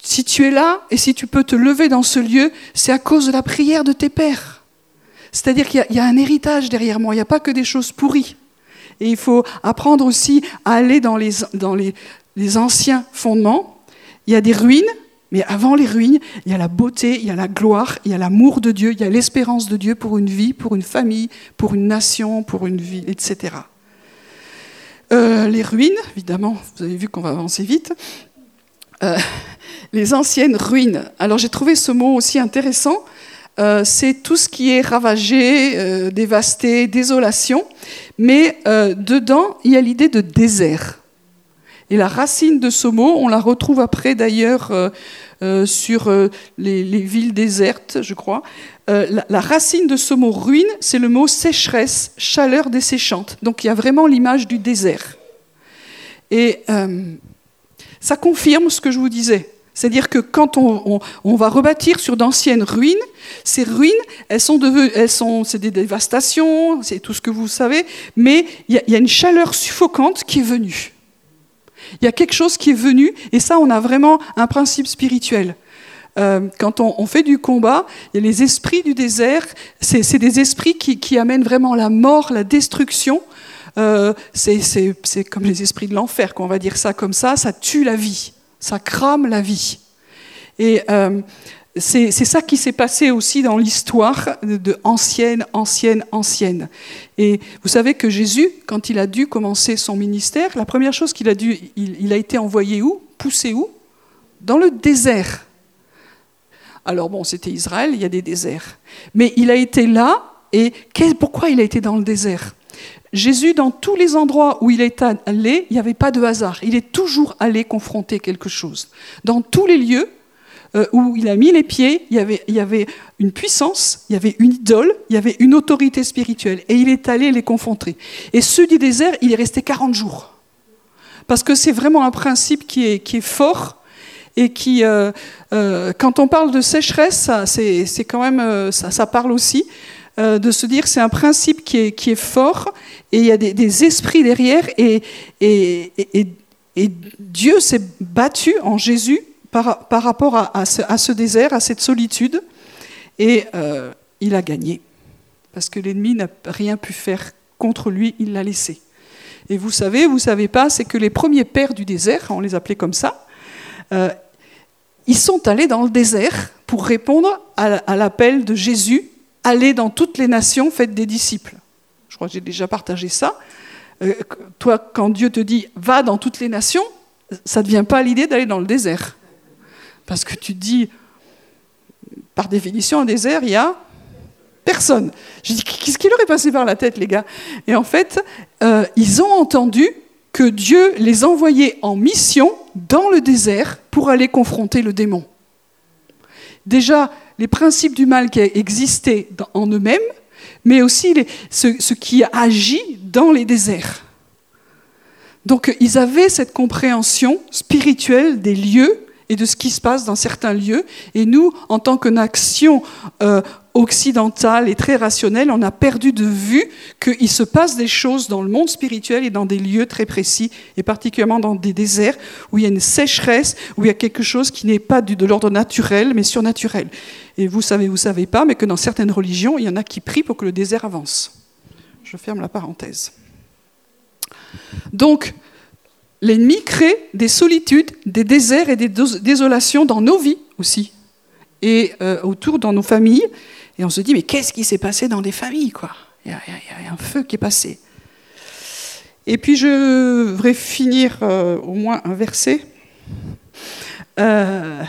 si tu es là et si tu peux te lever dans ce lieu, c'est à cause de la prière de tes pères. C'est-à-dire qu'il y, a un héritage derrière moi, il n'y a pas que des choses pourries. Et il faut apprendre aussi à aller dans les, dans les, les anciens fondements. Il y a des ruines, mais avant les ruines, il y a la beauté, il y a la gloire, il y a l'amour de Dieu, il y a l'espérance de Dieu pour une vie, pour une famille, pour une nation, pour une ville, etc. Euh, les ruines, évidemment, vous avez vu qu'on va avancer vite. Euh, les anciennes ruines. Alors j'ai trouvé ce mot aussi intéressant euh, c'est tout ce qui est ravagé, euh, dévasté, désolation. Mais euh, dedans, il y a l'idée de désert. Et la racine de ce mot, on la retrouve après d'ailleurs sur les, villes désertes, je crois. La, la, racine de ce mot ruine, c'est le mot sécheresse, chaleur desséchante. Donc il y a vraiment l'image du désert. Et ça confirme ce que je vous disais. C'est-à-dire que quand on, va rebâtir sur d'anciennes ruines, ces ruines, elles sont, c'est des dévastations, c'est tout ce que vous savez, mais il y, a une chaleur suffocante qui est venue. Il y a quelque chose qui est venu, et ça, on a vraiment un principe spirituel. Euh, quand on, fait du combat, il les esprits du désert, c'est des esprits qui, amènent vraiment la mort, la destruction. Euh, c'est comme les esprits de l'enfer, qu'on va dire ça comme ça, ça tue la vie ça crame la vie. Et euh, c'est ça qui s'est passé aussi dans l'histoire de ancienne, ancienne, ancienne. Et vous savez que Jésus, quand il a dû commencer son ministère, la première chose qu'il a dû, il, a été envoyé où? Poussé où? Dans le désert. Alors bon, c'était Israël, il y a des déserts. Mais il a été là, et pourquoi il a été dans le désert? Jésus, dans tous les endroits où il est allé, il n'y avait pas de hasard. Il est toujours allé confronter quelque chose. Dans tous les lieux euh, où il a mis les pieds, il y, avait, une puissance, il y avait une idole, il y avait une autorité spirituelle. Et il est allé les confronter. Et ceux du désert, il est resté 40 jours. Parce que c'est vraiment un principe qui est, fort et qui, euh, euh, quand on parle de sécheresse, c'est quand même, ça parle aussi. Euh, de se dire c'est un principe qui est, fort et il y a des, esprits derrière et, Dieu s'est battu en Jésus par, rapport à, à, ce, désert, à cette solitude et euh, il a gagné parce que l'ennemi n'a rien pu faire contre lui, il l'a laissé. Et vous savez, vous savez pas, c'est que les premiers pères du désert, on les appelait comme ça, euh, ils sont allés dans le désert pour répondre à l'appel de Jésus allez dans toutes les nations, faites des disciples. Je crois que j'ai déjà partagé ça. Euh, toi, quand Dieu te dit va dans toutes les nations, ça ne devient pas l'idée d'aller dans le désert. Parce que tu dis, par définition, un désert, il y a personne. Je dis, qu'est-ce qui leur est passé par la tête, les gars? Et en fait, euh, ils ont entendu que Dieu les envoyait en mission dans le désert pour aller confronter le démon. Déjà, les principes du mal qui existaient en eux-mêmes, mais aussi ce, qui agit dans les déserts. Donc ils avaient cette compréhension spirituelle des lieux et de ce qui se passe dans certains lieux. Et nous, en tant que nation euh, occidentale et très rationnelle, on a perdu de vue qu'il se passe des choses dans le monde spirituel et dans des lieux très précis, et particulièrement dans des déserts où il y a une sécheresse, où il y a quelque chose qui n'est pas de l'ordre naturel, mais surnaturel. Et vous savez, vous savez pas, mais que dans certaines religions, il y en a qui prient pour que le désert avance. Je ferme la parenthèse. Donc, L'ennemi crée des solitudes, des déserts et des désolations dans nos vies aussi, et euh, autour dans nos familles. Et on se dit, mais qu'est-ce qui s'est passé dans des familles quoi? Il y, a, un feu qui est passé. Et puis je voudrais finir euh, au moins un verset. Euh,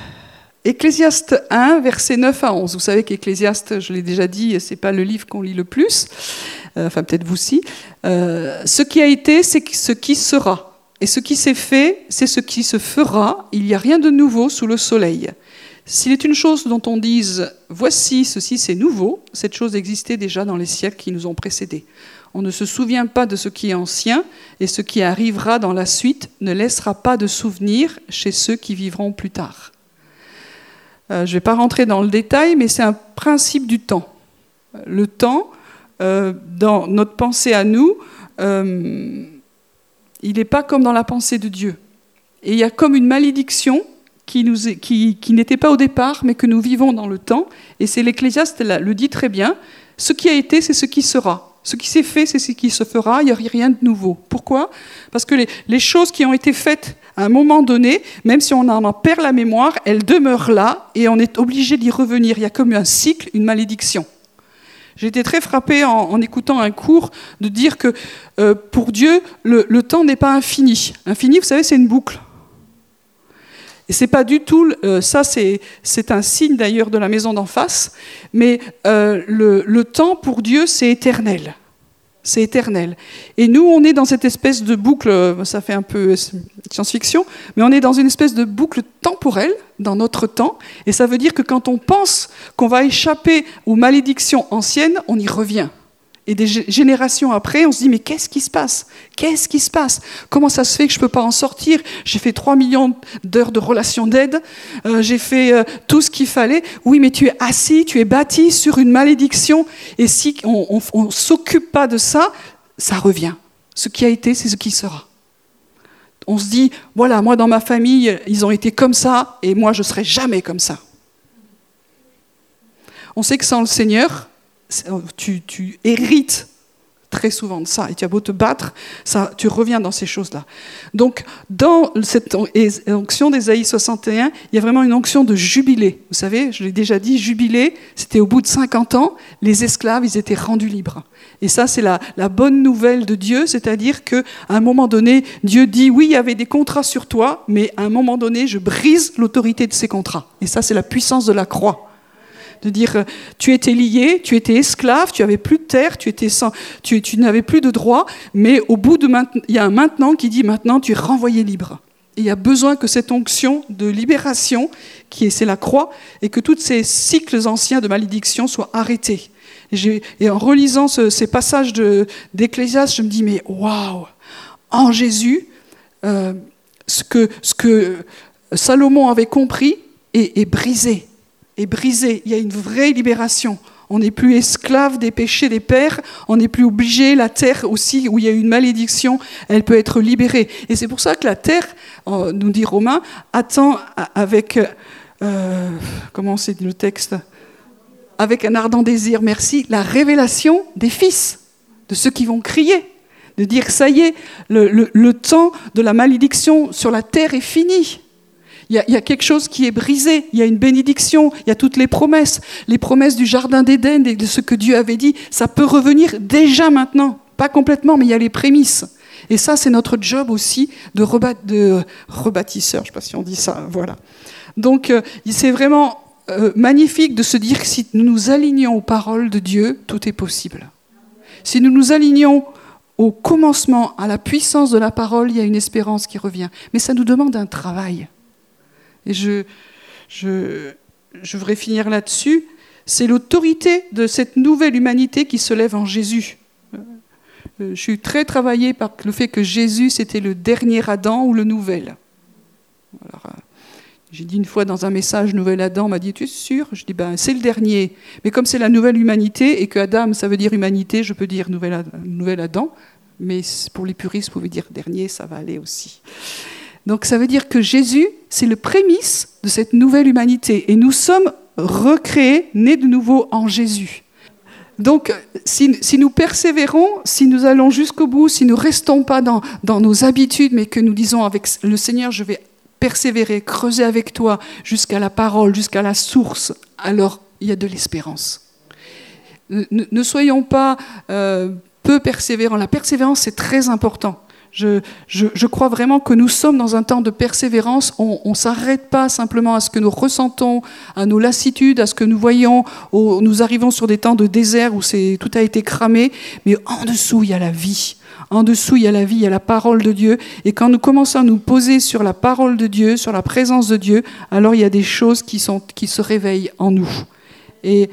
Ecclésiaste 1, versets 9 à 11. Vous savez qu'Ecclésiaste, je l'ai déjà dit, c'est pas le livre qu'on lit le plus. enfin, peut-être vous aussi. ce qui a été, c'est ce qui sera. Et ce qui s'est fait, c'est ce qui se fera. Il n'y a rien de nouveau sous le soleil. S'il est une chose dont on dise voici, ceci c'est nouveau, cette chose existait déjà dans les siècles qui nous ont précédés. On ne se souvient pas de ce qui est ancien, et ce qui arrivera dans la suite ne laissera pas de souvenir chez ceux qui vivront plus tard. Euh, je ne vais pas rentrer dans le détail, mais c'est un principe du temps. Le temps, euh, dans notre pensée à nous, euh, il n'est pas comme dans la pensée de Dieu. Et il y a comme une malédiction qui, n'était pas au départ, mais que nous vivons dans le temps. Et c'est l'Ecclésiaste le dit très bien. Ce qui a été, c'est ce qui sera. Ce qui s'est fait, c'est ce qui se fera. Il n'y a rien de nouveau. Pourquoi? Parce que les, choses qui ont été faites à un moment donné, même si on en perd la mémoire, elles demeurent là et on est obligé d'y revenir. Il y a comme un cycle, une malédiction. J'ai été très frappée en, écoutant un cours de dire que euh, pour Dieu, le, temps n'est pas infini. Infini, vous savez, c'est une boucle. Et c'est pas du tout, euh, ça c'est un signe d'ailleurs de la maison d'en face, mais euh, le, temps pour Dieu c'est éternel. C'est éternel. Et nous, on est dans cette espèce de boucle, ça fait un peu science-fiction, mais on est dans une espèce de boucle temporelle dans notre temps. Et ça veut dire que quand on pense qu'on va échapper aux malédictions anciennes, on y revient. Et des générations après, on se dit, mais qu'est-ce qui se passe? Qu'est-ce qui se passe? Comment ça se fait que je ne peux pas en sortir? J'ai fait 3 millions d'heures de relations d'aide, euh, j'ai fait euh, tout ce qu'il fallait. Oui, mais tu es assis, tu es bâti sur une malédiction. Et si on ne s'occupe pas de ça, ça revient. Ce qui a été, c'est ce qui sera. On se dit, voilà, moi dans ma famille, ils ont été comme ça, et moi je ne serai jamais comme ça. On sait que sans le Seigneur, tu, tu hérites très souvent de ça. Et tu as beau te battre, ça, tu reviens dans ces choses-là. Donc, dans cette onction d'Ésaïe 61, il y a vraiment une onction de jubilé. Vous savez, je l'ai déjà dit, jubilé, c'était au bout de 50 ans, les esclaves, ils étaient rendus libres. Et ça, c'est la, la, bonne nouvelle de Dieu, c'est-à-dire qu'à un moment donné, Dieu dit, oui, il y avait des contrats sur toi, mais à un moment donné, je brise l'autorité de ces contrats. Et ça, c'est la puissance de la croix. De dire euh, tu étais lié, tu étais esclave, tu avais plus de terre, tu étais sans, tu, n'avais plus de droits, mais au bout de maintenant, il y a un maintenant qui dit maintenant tu es renvoyé libre. Il y a besoin que cette onction de libération, qui est c'est la croix, et que tous ces cycles anciens de malédiction soient arrêtés. Et, en relisant ces passages d'Ecclésiaste, je me dis mais waouh, en Jésus, euh, ce que Salomon avait compris est, brisé. Est brisé. Il y a une vraie libération. On n'est plus esclave des péchés des pères, on n'est plus obligé, la terre aussi, où il y a une malédiction, elle peut être libérée. Et c'est pour ça que la terre, nous dit Romain, attend avec, euh, comment c'est le texte? Avec un ardent désir, merci, la révélation des fils, de ceux qui vont crier de dire ça y est, le, temps de la malédiction sur la terre est fini. Il y, a, quelque chose qui est brisé, il y a une bénédiction, il y a toutes les promesses, les promesses du Jardin d'Éden et de ce que Dieu avait dit, ça peut revenir déjà maintenant, pas complètement, mais il y a les prémices. Et ça, c'est notre job aussi de, de rebâtisseur, je ne sais pas si on dit ça, voilà. Donc, euh, c'est vraiment euh, magnifique de se dire que si nous nous alignons aux paroles de Dieu, tout est possible. Si nous nous alignons au commencement, à la puissance de la parole, il y a une espérance qui revient. Mais ça nous demande un travail. Et je, je, je voudrais finir là-dessus. C'est l'autorité de cette nouvelle humanité qui se lève en Jésus. Euh, je suis très travaillé par le fait que Jésus, c'était le dernier Adam ou le nouvel. Alors, euh, j'ai dit une fois dans un message, Nouvel Adam m'a dit, tu es sûr? Je dis, ben, c'est le dernier. Mais comme c'est la nouvelle humanité et que Adam, ça veut dire humanité, je peux dire Nouvel, nouvel Adam. Mais pour les puristes, vous pouvez dire dernier, ça va aller aussi. Donc ça veut dire que Jésus, c'est le prémisse de cette nouvelle humanité. Et nous sommes recréés, nés de nouveau en Jésus. Donc, si, nous persévérons, si nous allons jusqu'au bout, si nous restons pas dans, dans, nos habitudes, mais que nous disons avec le Seigneur, je vais persévérer, creuser avec toi jusqu'à la parole, jusqu'à la source, alors il y a de l'espérance. Ne, soyons pas euh, peu persévérants. La persévérance, c'est très important. Je, crois vraiment que nous sommes dans un temps de persévérance. On ne s'arrête pas simplement à ce que nous ressentons, à nos lassitudes, à ce que nous voyons. nous arrivons sur des temps de désert où tout a été cramé, mais en dessous, il y a la vie. En dessous, il y a la vie, il y a la parole de Dieu. Et quand nous commençons à nous poser sur la parole de Dieu, sur la présence de Dieu, alors il y a des choses qui, qui se réveillent en nous. Et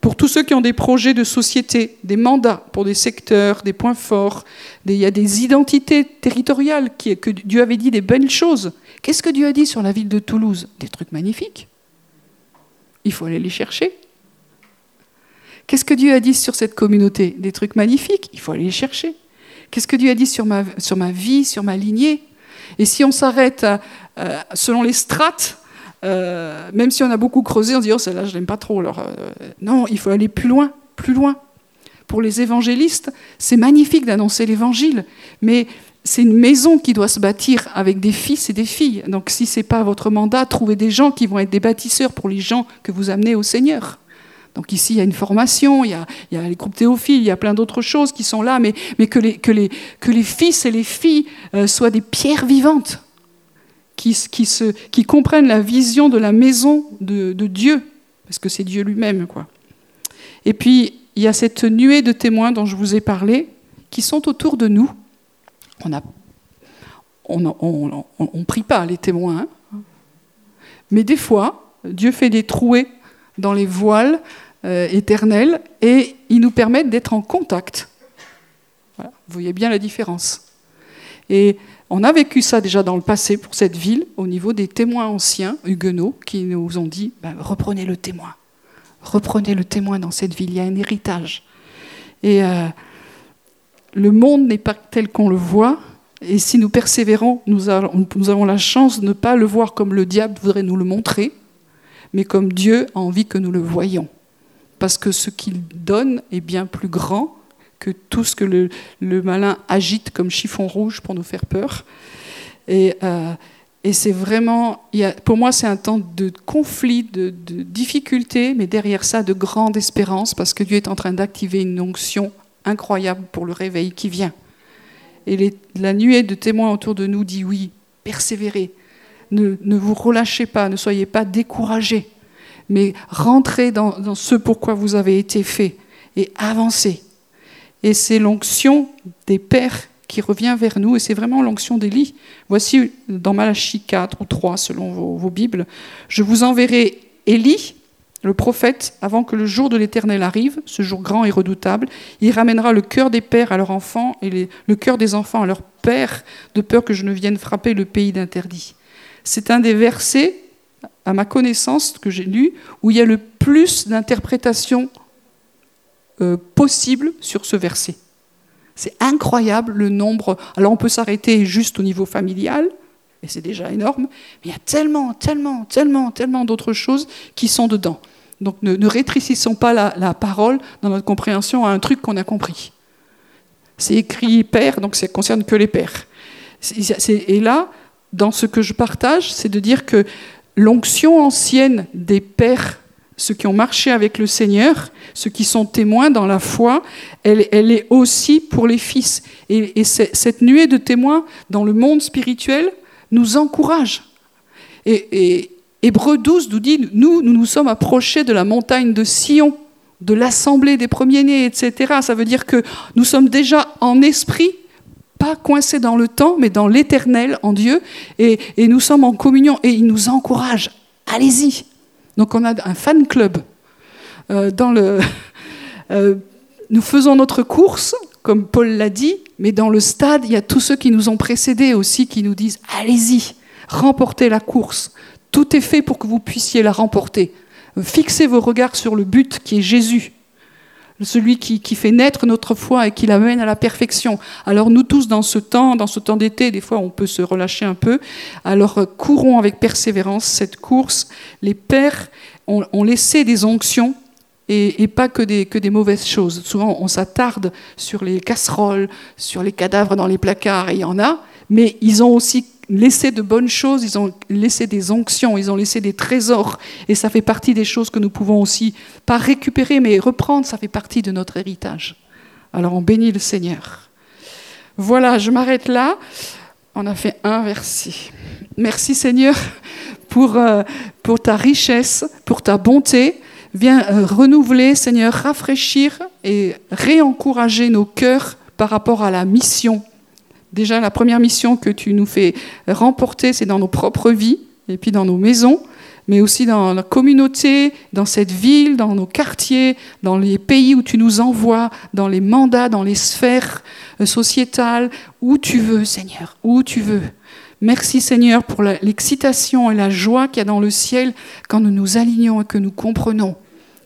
pour tous ceux qui ont des projets de société, des mandats pour des secteurs, des points forts, il y a des identités territoriales que Dieu avait dit des belles choses. Qu'est-ce que Dieu a dit sur la ville de Toulouse? Des trucs magnifiques. Il faut aller les chercher. Qu'est-ce que Dieu a dit sur cette communauté? Des trucs magnifiques. Il faut aller les chercher. Qu'est-ce que Dieu a dit sur ma, vie, sur ma lignée? Et si on s'arrête selon les strates, euh, même si on a beaucoup creusé, on dit oh celle-là je l'aime pas trop. Euh, non, il faut aller plus loin, plus loin. Pour les évangélistes, c'est magnifique d'annoncer l'évangile, mais c'est une maison qui doit se bâtir avec des fils et des filles. Donc si ce n'est pas votre mandat, trouvez des gens qui vont être des bâtisseurs pour les gens que vous amenez au Seigneur. Donc ici, il y a une formation, il y a, les groupes théophiles, il y a plein d'autres choses qui sont là, mais, que, les, fils et les filles euh, soient des pierres vivantes, qui, comprennent la vision de la maison de, Dieu, parce que c'est Dieu lui-même. quoi. Et puis, il y a cette nuée de témoins dont je vous ai parlé, qui sont autour de nous. On ne on, prie pas les témoins, hein. mais des fois, Dieu fait des trouées dans les voiles euh, éternels et ils nous permettent d'être en contact. Vous voyez bien la différence. Et on a vécu ça déjà dans le passé pour cette ville, au niveau des témoins anciens, huguenots, qui nous ont dit ben, reprenez le témoin. Reprenez le témoin dans cette ville, il y a un héritage. Et euh, le monde n'est pas tel qu'on le voit, et si nous persévérons, nous avons la chance de ne pas le voir comme le diable voudrait nous le montrer, mais comme Dieu a envie que nous le voyions parce que ce qu'il donne est bien plus grand que tout ce que le, malin agite comme chiffon rouge pour nous faire peur. Et, euh, c'est vraiment, pour moi, c'est un temps de conflit, de, de difficulté, mais derrière ça, de grande espérance, parce que Dieu est en train d'activer une onction incroyable pour le réveil qui vient. Et la nuée de témoins autour de nous dit oui, persévérez, ne, vous relâchez pas, ne soyez pas découragés mais rentrez dans, dans ce pourquoi vous avez été fait et avancez. Et c'est l'onction des pères qui revient vers nous, et c'est vraiment l'onction d'Élie. Voici dans Malachie 4 ou 3, selon vos, Bibles, je vous enverrai Élie, le prophète, avant que le jour de l'Éternel arrive, ce jour grand et redoutable, il ramènera le cœur des pères à leurs enfants et le cœur des enfants à leurs pères, de peur que je ne vienne frapper le pays d'interdit. C'est un des versets, à ma connaissance, que j'ai lu, où il y a le plus d'interprétations euh, possibles sur ce verset. C'est incroyable le nombre. Alors on peut s'arrêter juste au niveau familial, et c'est déjà énorme, mais il y a tellement, tellement, tellement, tellement d'autres choses qui sont dedans. Donc ne, rétrécissons pas la, la parole dans notre compréhension à un truc qu'on a compris. C'est écrit père, donc ça ne concerne que les pères. Et là, dans ce que je partage, c'est de dire que l'onction ancienne des pères, ceux qui ont marché avec le Seigneur, ceux qui sont témoins dans la foi, elle, est aussi pour les fils. Et, cette nuée de témoins dans le monde spirituel nous encourage. Et, Hébreu 12 nous dit, nous, nous nous sommes approchés de la montagne de Sion, de l'assemblée des premiers-nés, etc. Ça veut dire que nous sommes déjà en esprit, pas coincés dans le temps, mais dans l'éternel, en Dieu, et nous sommes en communion, et il nous encourage. Allez-y. Donc on a un fan club. Euh, [LAUGHS] euh, nous faisons notre course, comme Paul l'a dit, mais dans le stade, il y a tous ceux qui nous ont précédés aussi qui nous disent allez-y, remportez la course. Tout est fait pour que vous puissiez la remporter. Fixez vos regards sur le but qui est Jésus, celui qui, fait naître notre foi et qui l'amène à la perfection. Alors nous tous, dans ce temps, dans ce temps d'été, des fois on peut se relâcher un peu. Alors euh, courons avec persévérance cette course. Les pères ont, laissé des onctions et, pas que des, que des mauvaises choses. Souvent, on s'attarde sur les casseroles, sur les cadavres dans les placards, et il y en a, mais ils ont aussi laissé de bonnes choses, ils ont laissé des onctions, ils ont laissé des trésors, et ça fait partie des choses que nous pouvons aussi, pas récupérer, mais reprendre, ça fait partie de notre héritage. Alors on bénit le Seigneur. Voilà, je m'arrête là. On a fait un verset. Merci Seigneur pour, euh, pour ta richesse, pour ta bonté. Viens euh, renouveler, Seigneur, rafraîchir et réencourager nos cœurs par rapport à la mission. Déjà, la première mission que tu nous fais remporter, c'est dans nos propres vies et puis dans nos maisons, mais aussi dans la communauté, dans cette ville, dans nos quartiers, dans les pays où tu nous envoies, dans les mandats, dans les sphères euh, sociétales, où tu veux, Seigneur, où tu veux. Merci Seigneur pour l'excitation et la joie qu'il y a dans le ciel quand nous nous alignons et que nous comprenons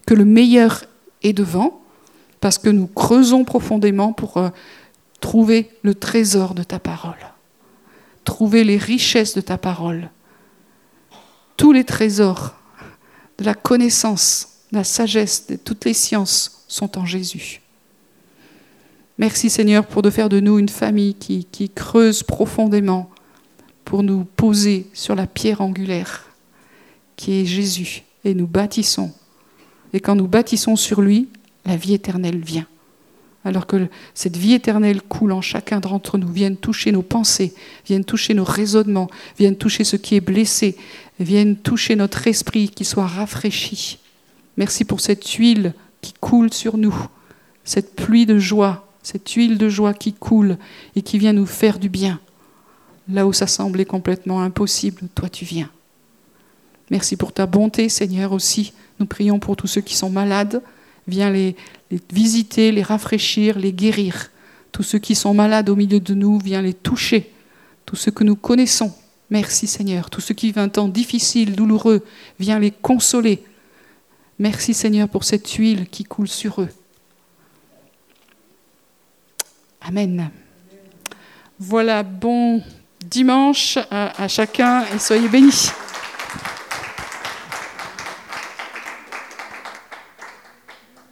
que le meilleur est devant, parce que nous creusons profondément pour euh, trouver le trésor de ta parole, trouver les richesses de ta parole, tous les trésors de la connaissance, de la sagesse, de toutes les sciences sont en Jésus. Merci Seigneur pour de faire de nous une famille qui, qui creuse profondément pour nous poser sur la pierre angulaire qui est Jésus et nous bâtissons. Et quand nous bâtissons sur lui, la vie éternelle vient. Alors que cette vie éternelle coule en chacun d'entre nous, vienne toucher nos pensées, vienne toucher nos raisonnements, vienne toucher ce qui est blessé, vienne toucher notre esprit qui soit rafraîchi. Merci pour cette huile qui coule sur nous, cette pluie de joie, cette huile de joie qui coule et qui vient nous faire du bien. Là où ça semblait complètement impossible, toi tu viens. Merci pour ta bonté, Seigneur, aussi. Nous prions pour tous ceux qui sont malades. Viens les, visiter, les rafraîchir, les guérir. Tous ceux qui sont malades au milieu de nous, viens les toucher. Tous ceux que nous connaissons, merci Seigneur. Tous ceux qui vivent un temps difficile, douloureux, viens les consoler. Merci Seigneur pour cette huile qui coule sur eux. Amen. Voilà, bon dimanche à chacun et soyez bénis.